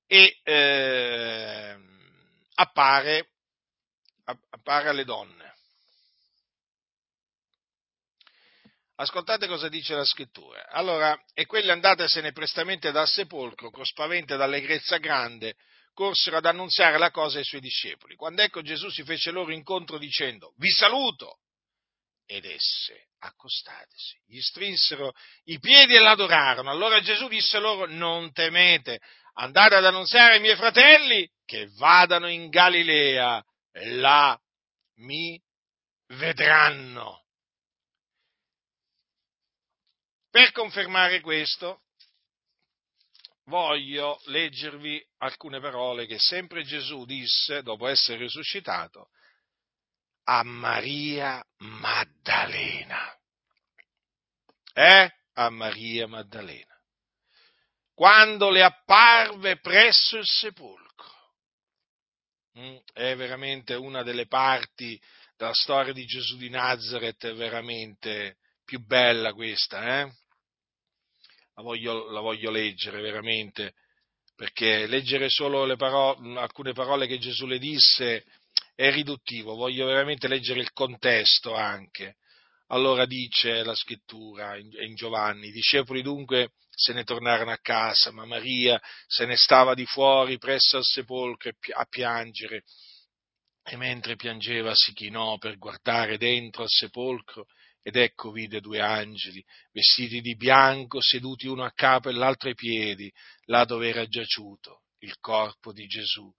e eh, appare, appare alle donne Ascoltate cosa dice la scrittura. Allora, e quelli andatesene prestamente dal sepolcro, con spavento ed allegrezza grande, corsero ad annunziare la cosa ai suoi discepoli. Quando ecco Gesù si fece loro incontro dicendo, vi saluto! Ed esse, accostatisi. Gli strinsero i piedi e l'adorarono. Allora Gesù disse loro, non temete, andate ad annunziare ai miei fratelli che vadano in Galilea, e là mi vedranno. Per confermare questo, voglio leggervi alcune parole che sempre Gesù disse, dopo essere risuscitato, a Maria Maddalena. Eh? A Maria Maddalena. Quando le apparve presso il sepolcro. Mm, è veramente una delle parti della storia di Gesù di Nazareth, veramente più bella questa, eh? la voglio, la voglio leggere veramente, perché leggere solo le parole, alcune parole che Gesù le disse è riduttivo, voglio veramente leggere il contesto anche. Allora dice la scrittura in, Giovanni, i discepoli dunque se ne tornarono a casa, ma Maria se ne stava di fuori presso al sepolcro a piangere. E mentre piangeva si chinò per guardare dentro al sepolcro ed ecco vide due angeli, vestiti di bianco, seduti uno a capo e l'altro ai piedi, là dove era giaciuto il corpo di Gesù.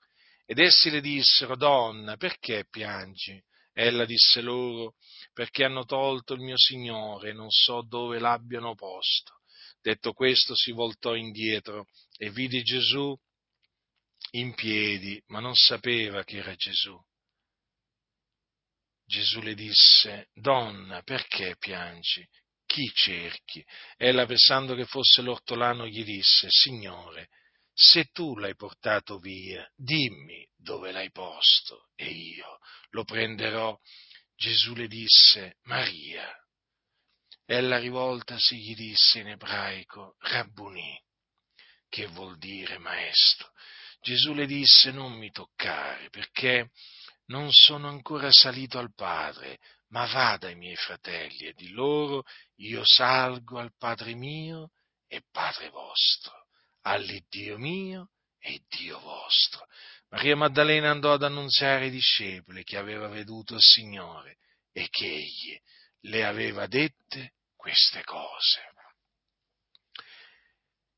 Ed essi le dissero, donna, perché piangi? Ella disse loro, perché hanno tolto il mio Signore e non so dove l'abbiano posto. Detto questo si voltò indietro e vide Gesù in piedi, ma non sapeva che era Gesù. Gesù le disse, Donna, perché piangi? Chi cerchi? Ella, pensando che fosse l'ortolano, gli disse, Signore, se tu l'hai portato via, dimmi dove l'hai posto e io lo prenderò. Gesù le disse, Maria. Ella rivoltasi gli disse in ebraico, Rabbuni, che vuol dire maestro. Gesù le disse, non mi toccare, perché non sono ancora salito al Padre, ma vada ai miei fratelli e di loro io salgo al Padre mio e Padre vostro, all'Iddio mio e Dio vostro. Maria Maddalena andò ad annunziare ai discepoli che aveva veduto il Signore e che egli le aveva dette queste cose.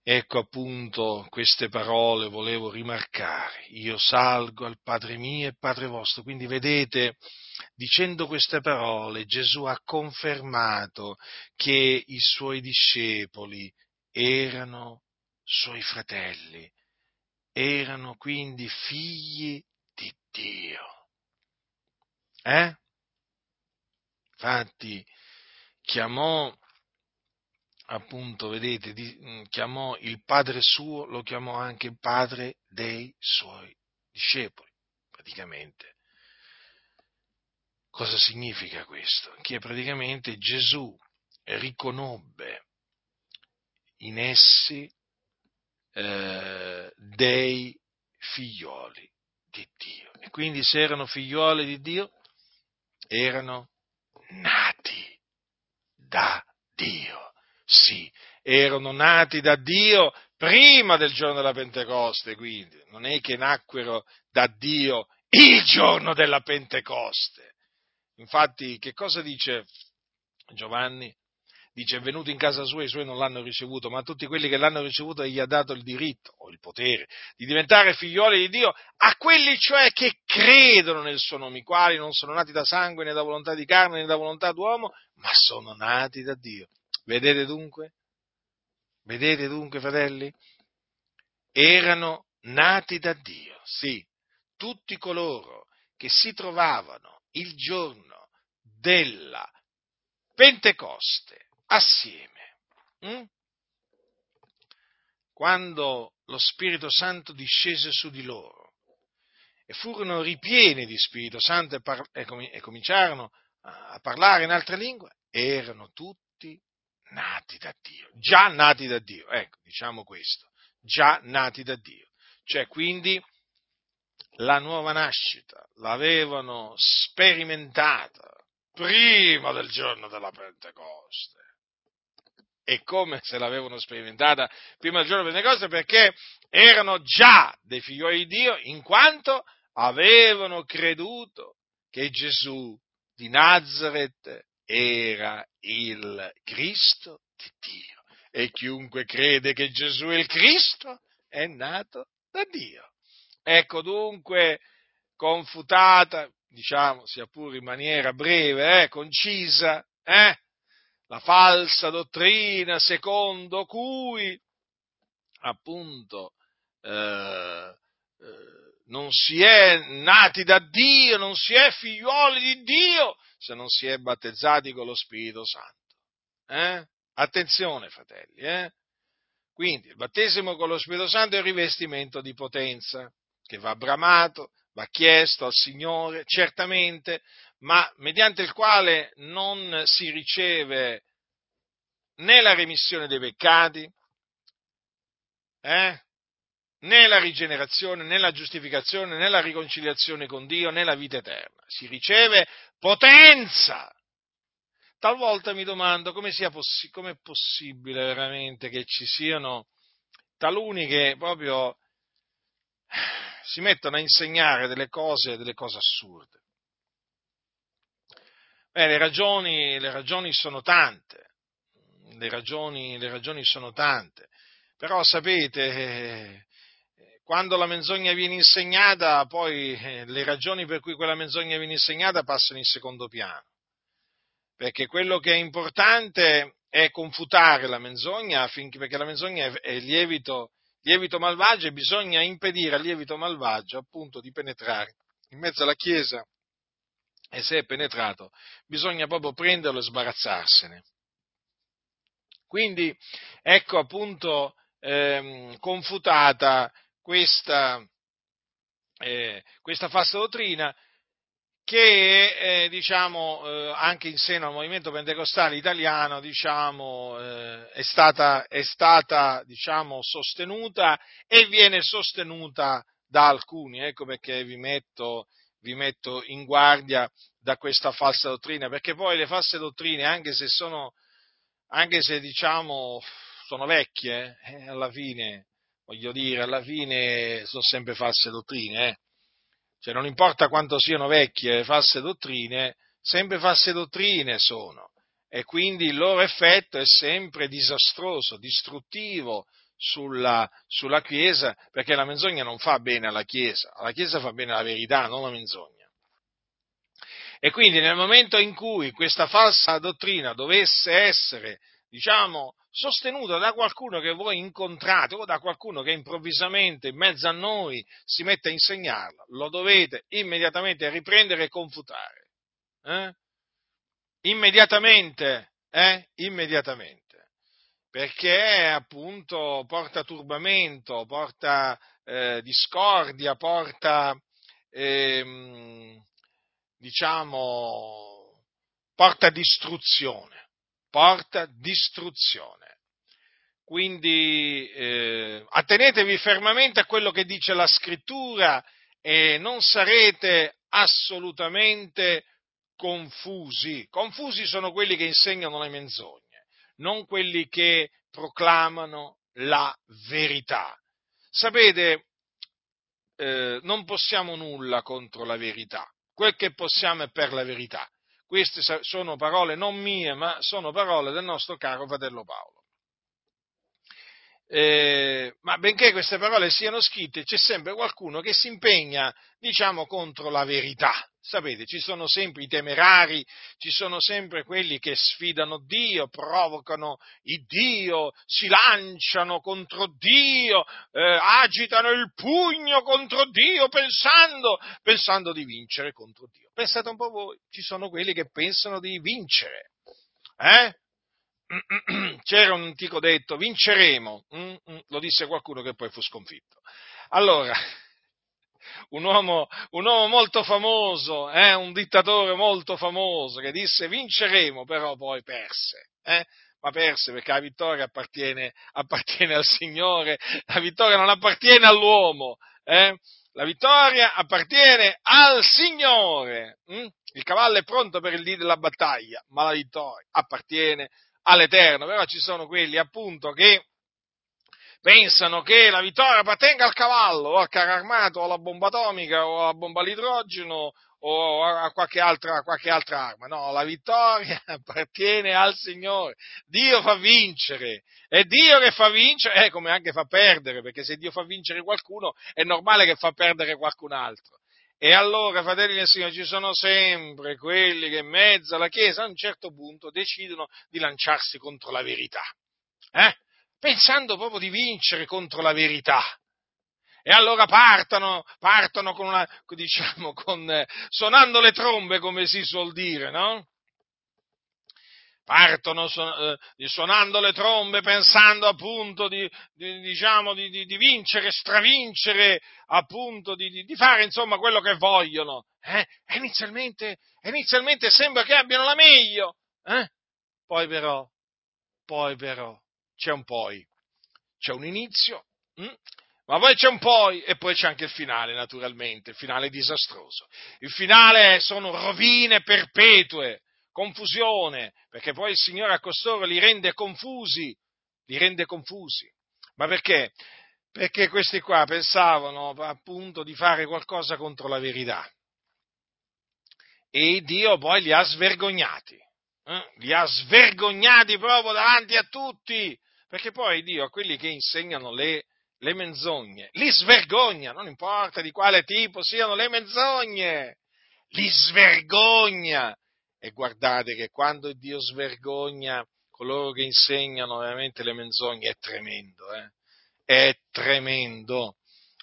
Ecco appunto queste parole volevo rimarcare. Io salgo al Padre mio e Padre vostro. Quindi vedete, dicendo queste parole, Gesù ha confermato che i suoi discepoli erano suoi fratelli, erano quindi figli di Dio. Eh? Infatti chiamò appunto, vedete, di, mm, chiamò il padre suo, lo chiamò anche padre dei suoi discepoli, praticamente. Cosa significa questo? Che praticamente Gesù riconobbe in essi eh, dei figlioli di Dio. E quindi se erano figlioli di Dio, erano nati da Dio sì, erano nati da Dio prima del giorno della Pentecoste, quindi non è che nacquero da Dio il giorno della Pentecoste. Infatti, che cosa dice Giovanni? Dice, è venuto in casa sua e i suoi non l'hanno ricevuto, ma a tutti quelli che l'hanno ricevuto egli ha dato il diritto o il potere di diventare figlioli di Dio, a quelli cioè che credono nel suo nome, i quali non sono nati da sangue né da volontà di carne né da volontà d'uomo, ma sono nati da Dio. Vedete dunque? Vedete dunque, fratelli? Erano nati da Dio, sì, tutti coloro che si trovavano il giorno della Pentecoste assieme. Hm? Quando lo Spirito Santo discese su di loro e furono ripieni di Spirito Santo e, par- e, com- e cominciarono a parlare in altre lingue, erano tutti nati da Dio, già nati da Dio, ecco, diciamo questo, già nati da Dio. Cioè, quindi, la nuova nascita l'avevano sperimentata prima del giorno della Pentecoste. E come se l'avevano sperimentata prima del giorno della Pentecoste? Perché erano già dei figlioli di Dio, in quanto avevano creduto che Gesù di Nazareth era il Cristo di Dio. E chiunque crede che Gesù è il Cristo è nato da Dio. Ecco dunque, confutata, diciamo, sia pure in maniera breve, eh, concisa, eh, la falsa dottrina secondo cui appunto eh, eh non si è nati da Dio, non si è figlioli di Dio se non si è battezzati con lo Spirito Santo. Eh? Attenzione, fratelli. Eh? Quindi il battesimo con lo Spirito Santo è un rivestimento di potenza che va bramato, va chiesto al Signore, certamente, ma mediante il quale non si riceve né la remissione dei peccati, eh? né la rigenerazione, né la giustificazione, né la riconciliazione con Dio, né la vita eterna. Si riceve potenza. Talvolta mi domando come sia possi- è possibile veramente che ci siano taluni che proprio si mettono a insegnare delle cose, delle cose assurde. Beh, le ragioni, le ragioni sono tante, le ragioni, le ragioni sono tante, però sapete, quando la menzogna viene insegnata, poi eh, le ragioni per cui quella menzogna viene insegnata passano in secondo piano. Perché quello che è importante è confutare la menzogna, affinché, perché la menzogna è, è lievito, lievito malvagio e bisogna impedire al lievito malvagio appunto di penetrare in mezzo alla Chiesa e se è penetrato bisogna proprio prenderlo e sbarazzarsene. Quindi ecco appunto ehm, confutata questa, eh, questa falsa dottrina che eh, diciamo, eh, anche in seno al movimento pentecostale italiano diciamo, eh, è stata, è stata diciamo, sostenuta e viene sostenuta da alcuni. Ecco perché vi metto, vi metto in guardia da questa falsa dottrina, perché poi le false dottrine, anche se sono, anche se diciamo, sono vecchie, eh, alla fine voglio dire, alla fine sono sempre false dottrine, eh? cioè non importa quanto siano vecchie false dottrine, sempre false dottrine sono, e quindi il loro effetto è sempre disastroso, distruttivo sulla, sulla Chiesa, perché la menzogna non fa bene alla Chiesa, alla Chiesa fa bene la verità, non la menzogna. E quindi nel momento in cui questa falsa dottrina dovesse essere, diciamo, sostenuta da qualcuno che voi incontrate o da qualcuno che improvvisamente in mezzo a noi si mette a insegnarla, lo dovete immediatamente riprendere e confutare. Eh? Immediatamente, eh? Immediatamente. Perché appunto porta turbamento, porta eh, discordia, porta, ehm, diciamo, porta distruzione porta distruzione. Quindi eh, attenetevi fermamente a quello che dice la scrittura e non sarete assolutamente confusi. Confusi sono quelli che insegnano le menzogne, non quelli che proclamano la verità. Sapete, eh, non possiamo nulla contro la verità, quel che possiamo è per la verità. Queste sono parole non mie, ma sono parole del nostro caro fratello Paolo. Eh, ma benché queste parole siano scritte, c'è sempre qualcuno che si impegna, diciamo, contro la verità. Sapete, ci sono sempre i temerari, ci sono sempre quelli che sfidano Dio, provocano il Dio, si lanciano contro Dio, eh, agitano il pugno contro Dio pensando, pensando di vincere contro Dio. Pensate un po' voi, ci sono quelli che pensano di vincere. Eh? C'era un antico detto, vinceremo, mm, mm, lo disse qualcuno che poi fu sconfitto. Allora, un uomo, un uomo molto famoso, eh, un dittatore molto famoso che disse vinceremo, però poi perse. Eh? Ma perse perché la vittoria appartiene, appartiene, al Signore, la vittoria non appartiene all'uomo. Eh? La vittoria appartiene al Signore. Mm? Il cavallo è pronto per il dì della battaglia, ma la vittoria appartiene all'Eterno. Però ci sono quelli appunto che pensano che la vittoria appartenga al cavallo, o al carro armato, o alla bomba atomica, o alla bomba all'idrogeno, o a qualche altra, a qualche altra arma. No, la vittoria appartiene al Signore. Dio fa vincere. È Dio che fa vincere, eh, come anche fa perdere, perché se Dio fa vincere qualcuno è normale che fa perdere qualcun altro. E allora, fratelli del Signore, ci sono sempre quelli che in mezzo alla Chiesa a un certo punto decidono di lanciarsi contro la verità. Eh? Pensando proprio di vincere contro la verità. E allora partono, partono con una, diciamo, con, suonando le trombe, come si suol dire, no? Partono eh, suonando le trombe, pensando appunto di, di, diciamo, di, di vincere, stravincere, appunto, di, fare insomma quello che vogliono. Eh? Inizialmente, inizialmente sembra che abbiano la meglio, eh? poi però, poi però, c'è un poi, c'è un inizio, hm? Ma poi c'è un poi e poi c'è anche il finale, naturalmente, il finale disastroso. Il finale sono rovine perpetue, confusione, perché poi il Signore a costoro li rende confusi, li rende confusi. Ma perché? Perché questi qua pensavano appunto di fare qualcosa contro la verità. E Dio poi li ha svergognati, eh? li ha svergognati proprio davanti a tutti, perché poi Dio a quelli che insegnano le le menzogne, li svergogna, non importa di quale tipo siano le menzogne, li svergogna. E guardate che quando Dio svergogna coloro che insegnano veramente le menzogne è tremendo, eh? è tremendo.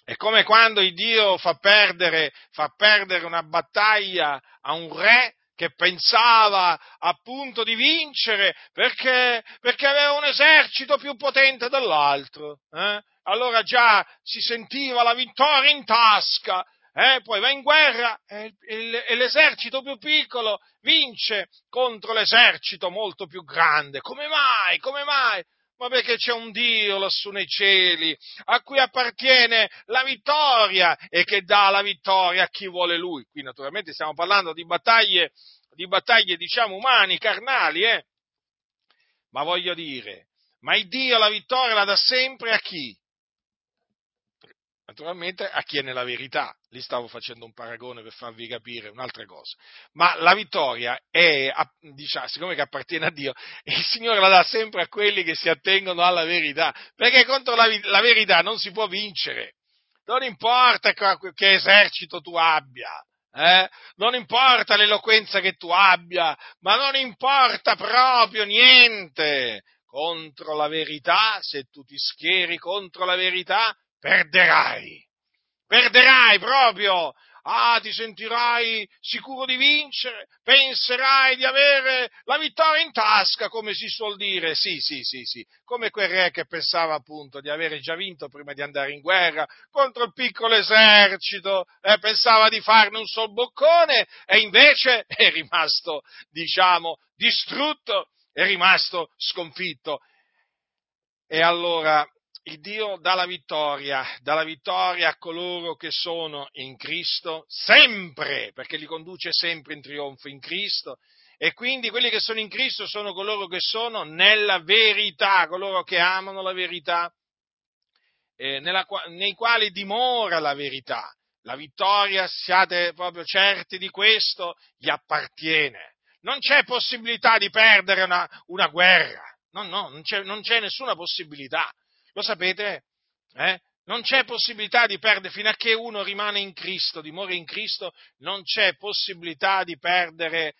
È come quando Dio fa perdere, fa perdere una battaglia a un re che pensava appunto di vincere perché, perché aveva un esercito più potente dell'altro. Eh? allora già si sentiva la vittoria in tasca, eh? poi va in guerra e, e l'esercito più piccolo vince contro l'esercito molto più grande. Come mai? Come mai? Ma perché c'è un Dio lassù nei cieli a cui appartiene la vittoria e che dà la vittoria a chi vuole lui. Qui naturalmente stiamo parlando di battaglie, di battaglie diciamo umani, carnali, eh? Ma voglio dire, ma il Dio la vittoria la dà sempre a chi? Naturalmente a chi è nella verità. Lì stavo facendo un paragone per farvi capire un'altra cosa. Ma la vittoria è, diciamo, siccome che appartiene a Dio, il Signore la dà sempre a quelli che si attengono alla verità, perché contro la, la verità non si può vincere. Non importa che esercito tu abbia, eh? non importa l'eloquenza che tu abbia, ma non importa proprio niente. Contro la verità, se tu ti schieri contro la verità, perderai. Perderai proprio. Ah, ti sentirai sicuro di vincere, penserai di avere la vittoria in tasca, come si suol dire. Sì, sì, sì, sì, come quel re che pensava appunto di avere già vinto prima di andare in guerra contro il piccolo esercito, eh, pensava di farne un sol boccone e invece è rimasto, diciamo, distrutto, è rimasto sconfitto. E allora il Dio dà la vittoria, dà la vittoria a coloro che sono in Cristo, sempre, perché li conduce sempre in trionfo in Cristo, e quindi quelli che sono in Cristo sono coloro che sono nella verità, coloro che amano la verità, eh, nella, nei quali dimora la verità. La vittoria, siate proprio certi di questo, gli appartiene. Non c'è possibilità di perdere una, una guerra, no, no, non c'è, non c'è nessuna possibilità lo sapete? Eh? Non c'è possibilità di perdere, fino a che uno rimane in Cristo, dimora in Cristo, non c'è possibilità di perdere,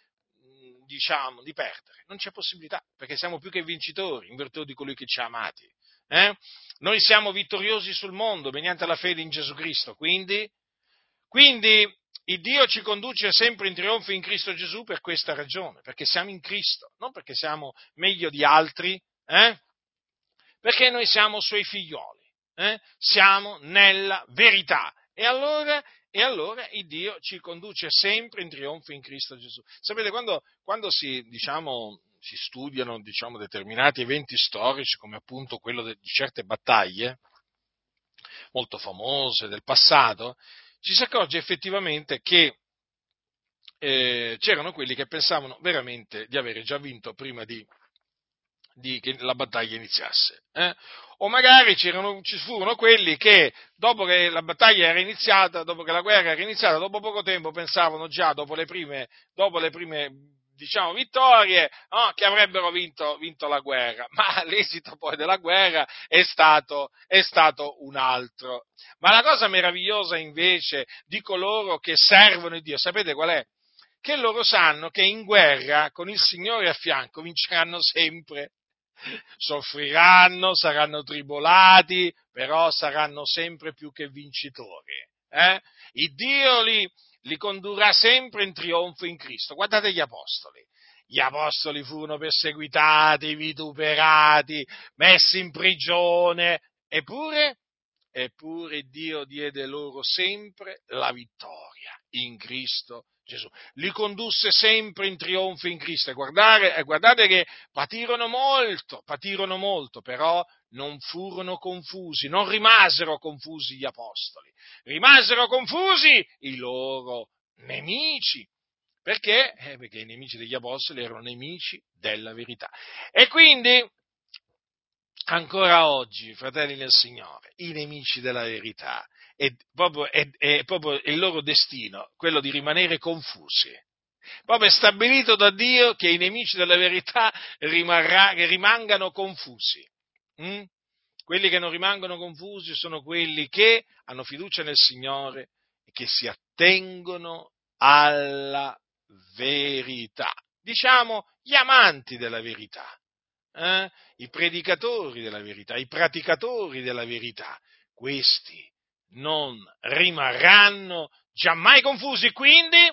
diciamo, di perdere. Non c'è possibilità, perché siamo più che vincitori in virtù di colui che ci ha amati. Eh? Noi siamo vittoriosi sul mondo mediante la fede in Gesù Cristo, quindi, quindi il Dio ci conduce sempre in trionfo in Cristo Gesù per questa ragione, perché siamo in Cristo, non perché siamo meglio di altri, eh? Perché noi siamo suoi figlioli, eh? siamo nella verità. E allora, e allora il Dio ci conduce sempre in trionfo in Cristo Gesù. Sapete, quando, quando si, diciamo, si, studiano diciamo, determinati eventi storici, come appunto quello di certe battaglie molto famose del passato, ci si accorge effettivamente che eh, c'erano quelli che pensavano veramente di avere già vinto prima di, di che la battaglia iniziasse. Eh? o magari ci furono quelli che dopo che la battaglia era iniziata, dopo che la guerra era iniziata, dopo poco tempo pensavano già, dopo le prime, dopo le prime diciamo, vittorie, no? che avrebbero vinto, vinto, la guerra, ma l'esito poi della guerra è stato, è stato, un altro. Ma la cosa meravigliosa invece di coloro che servono Dio, sapete qual è? Che loro sanno che in guerra con il Signore a fianco vinceranno sempre soffriranno, saranno tribolati, però saranno sempre più che vincitori. Eh? Il Dio li, li condurrà sempre in trionfo in Cristo. Guardate gli apostoli. Gli apostoli furono perseguitati, vituperati, messi in prigione, eppure, eppure Dio diede loro sempre la vittoria in Cristo Gesù. Li condusse sempre in trionfo in Cristo. E guardate, guardate che patirono molto, patirono molto, però non furono confusi, non rimasero confusi gli apostoli, rimasero confusi i loro nemici. Perché? Eh, perché i nemici degli apostoli erano nemici della verità. E quindi, ancora oggi, fratelli nel Signore, i nemici della verità è proprio, è, è proprio il loro destino, quello di rimanere confusi. Proprio è stabilito da Dio che i nemici della verità rimarrà, rimangano confusi. Mm? Quelli che non rimangono confusi sono quelli che hanno fiducia nel Signore e che si attengono alla verità. Diciamo gli amanti della verità, eh? i predicatori della verità, i praticatori della verità. Questi non rimarranno giammai confusi. Quindi,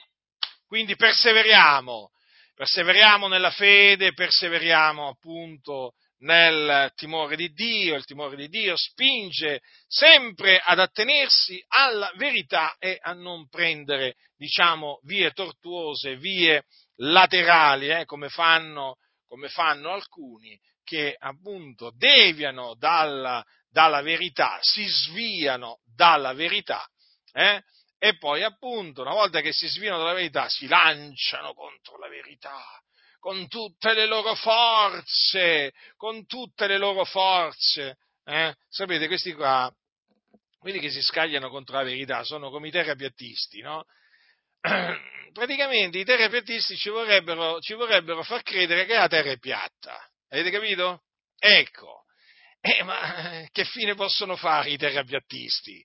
quindi perseveriamo, perseveriamo nella fede, perseveriamo appunto nel timore di Dio, il timore di Dio spinge sempre ad attenersi alla verità e a non prendere, diciamo, vie tortuose, vie laterali, eh, come, fanno, come fanno alcuni che appunto deviano dalla, dalla verità, si sviano dalla verità, eh? e poi appunto una volta che si sviano dalla verità si lanciano contro la verità con tutte le loro forze, con tutte le loro forze. Eh? Sapete, questi qua, quelli che si scagliano contro la verità, sono come i terrapiattisti, no? Praticamente i terrapiattisti ci vorrebbero, ci vorrebbero far credere che la terra è piatta. Avete capito? Ecco, eh, ma che fine possono fare i terrapiattisti?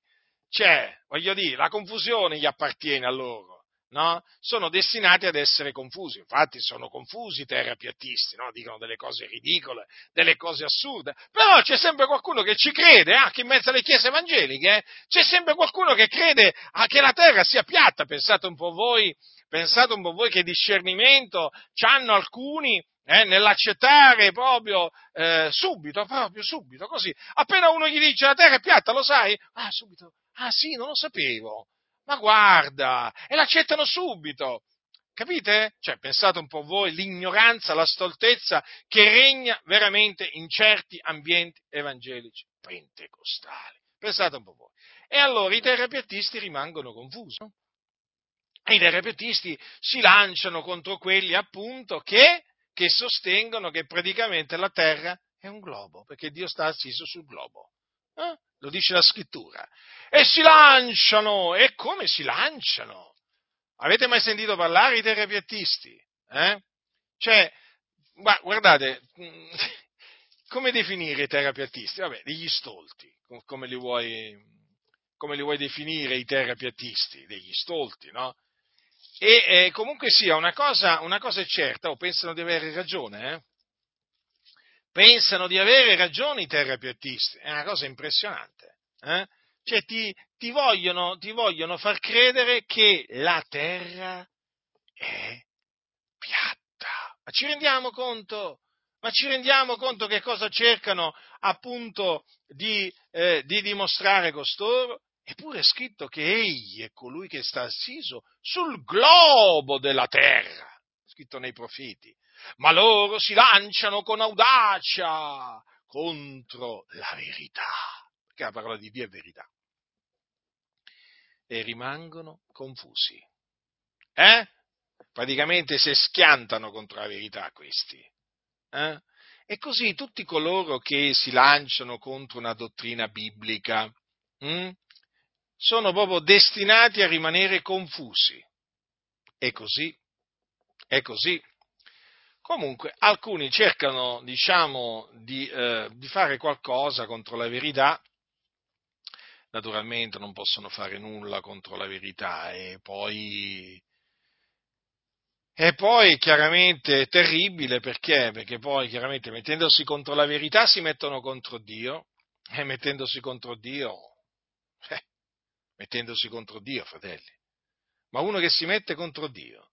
Cioè, voglio dire, la confusione gli appartiene a loro. No? Sono destinati ad essere confusi, infatti sono confusi i terrapiattisti, no? dicono delle cose ridicole, delle cose assurde, però c'è sempre qualcuno che ci crede, anche in mezzo alle chiese evangeliche, eh? c'è sempre qualcuno che crede che la terra sia piatta, pensate un po' voi, pensate un po' voi che discernimento hanno alcuni eh, nell'accettare proprio eh, subito, proprio subito, così. Appena uno gli dice la terra è piatta, lo sai? Ah, subito. Ah sì, non lo sapevo. Ma guarda, e l'accettano subito. Capite? Cioè, pensate un po' voi l'ignoranza, la stoltezza che regna veramente in certi ambienti evangelici pentecostali. Pensate un po' voi. E allora i terapeutisti rimangono confusi. E i terapeutisti si lanciano contro quelli appunto che che sostengono che praticamente la terra è un globo, perché Dio sta assiso sul globo. Eh? Lo dice la scrittura. E si lanciano, e come si lanciano? Avete mai sentito parlare i terrapiattisti? Eh? Cioè, guardate, come definire i terrapiattisti? Vabbè, degli stolti, come li vuoi, come li vuoi definire i terrapiattisti? Degli stolti, no? E eh, comunque sia, una cosa, una cosa, è certa, o pensano di avere ragione, eh? Pensano di avere ragione i terrapiattisti, è una cosa impressionante. Eh? Cioè ti, ti, vogliono, ti vogliono far credere che la terra è piatta. Ma ci rendiamo conto? Ma ci rendiamo conto che cosa cercano appunto di, eh, di dimostrare costoro? Eppure è scritto che egli è colui che sta assiso sul globo della terra, scritto nei profeti. Ma loro si lanciano con audacia contro la verità, perché la parola di Dio è verità. E rimangono confusi. Eh? Praticamente si schiantano contro la verità questi. Eh? E così tutti coloro che si lanciano contro una dottrina biblica mh, hm, sono proprio destinati a rimanere confusi. E così, è così. Comunque, alcuni cercano, diciamo, di, eh, di fare qualcosa contro la verità, naturalmente non possono fare nulla contro la verità e poi e poi chiaramente è terribile perché? Perché poi chiaramente mettendosi contro la verità si mettono contro Dio e mettendosi contro Dio, eh, mettendosi contro Dio, fratelli. Ma uno che si mette contro Dio,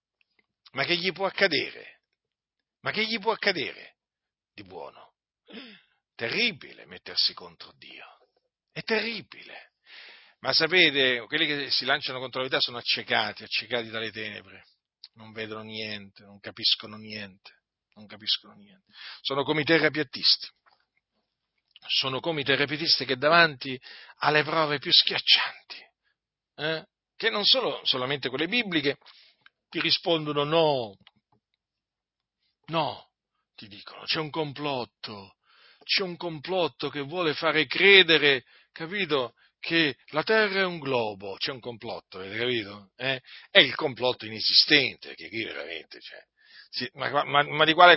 ma che gli può accadere? Ma che gli può accadere di buono? Terribile mettersi contro Dio. È terribile. Ma sapete, quelli che si lanciano contro la verità sono accecati, accecati dalle tenebre non vedono niente, non capiscono niente, non capiscono niente. Sono come i terrapiattisti. Sono come i terrapiattisti che davanti alle prove più schiaccianti, eh, che non sono solamente quelle bibliche, ti rispondono no, no, ti dicono c'è un complotto, c'è un complotto che vuole fare credere, capito, che la Terra è un globo, c'è un complotto, avete capito? Eh? È il complotto inesistente, che qui veramente c'è. Sì, ma, ma, ma di, quale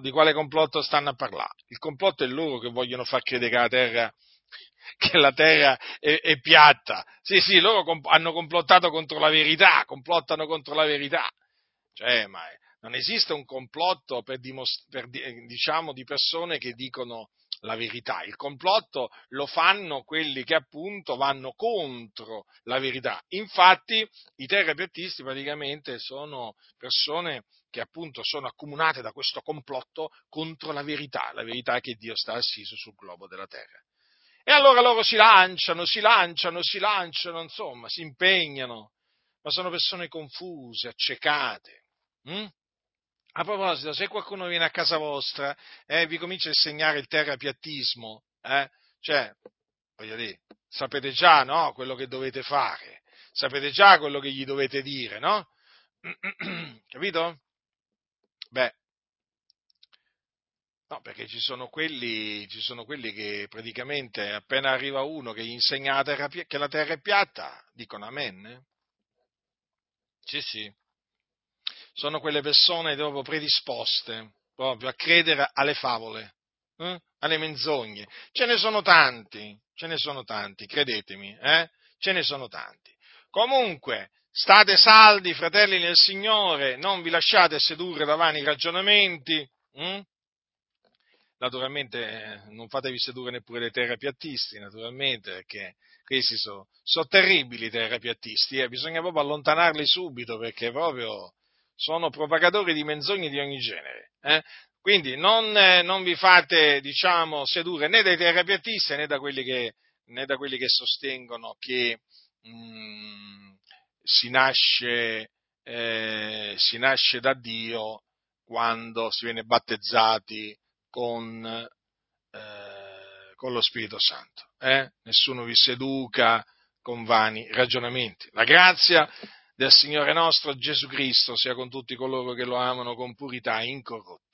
di, quale complotto, stanno a parlare? Il complotto è loro che vogliono far credere che la Terra, che la terra è, è, piatta. Sì, sì, loro comp- hanno complottato contro la verità, complottano contro la verità. Cioè, ma non esiste un complotto per, dimost- per diciamo, di persone che dicono la verità. Il complotto lo fanno quelli che appunto vanno contro la verità. Infatti i terrapiattisti praticamente sono persone che appunto sono accomunate da questo complotto contro la verità, la verità che Dio sta assiso sul globo della terra. E allora loro si lanciano, si lanciano, si lanciano, insomma, si impegnano, ma sono persone confuse, accecate. Hm? A proposito, se qualcuno viene a casa vostra e eh, vi comincia a insegnare il terrapiattismo, eh, cioè, voglio dire, sapete già no, quello che dovete fare, sapete già quello che gli dovete dire, no? Capito? Beh, no, perché ci sono, quelli, ci sono quelli che praticamente appena arriva uno che gli insegna la terra, che la terra è piatta, dicono amen. Eh? Sì, sì sono quelle persone proprio predisposte proprio a credere alle favole, eh? alle menzogne. Ce ne sono tanti, ce ne sono tanti, credetemi, eh? ce ne sono tanti. Comunque, state saldi, fratelli nel Signore, non vi lasciate sedurre da vani ragionamenti. Hm? Naturalmente eh, non fatevi sedurre neppure dai terrapiattisti, naturalmente, perché questi sono, sono terribili i terrapiattisti, eh? bisogna proprio allontanarli subito perché proprio sono propagatori di menzogne di ogni genere. Eh? Quindi non, eh, non, vi fate, diciamo, sedurre né dai terapiatisti né da quelli che, da quelli che sostengono che mh, mm, si, nasce, eh, si, nasce, da Dio quando si viene battezzati con, eh, con lo Spirito Santo. Eh? Nessuno vi seduca con vani ragionamenti. La grazia del Signore nostro Gesù Cristo sia con tutti coloro che lo amano con purità incorrotta.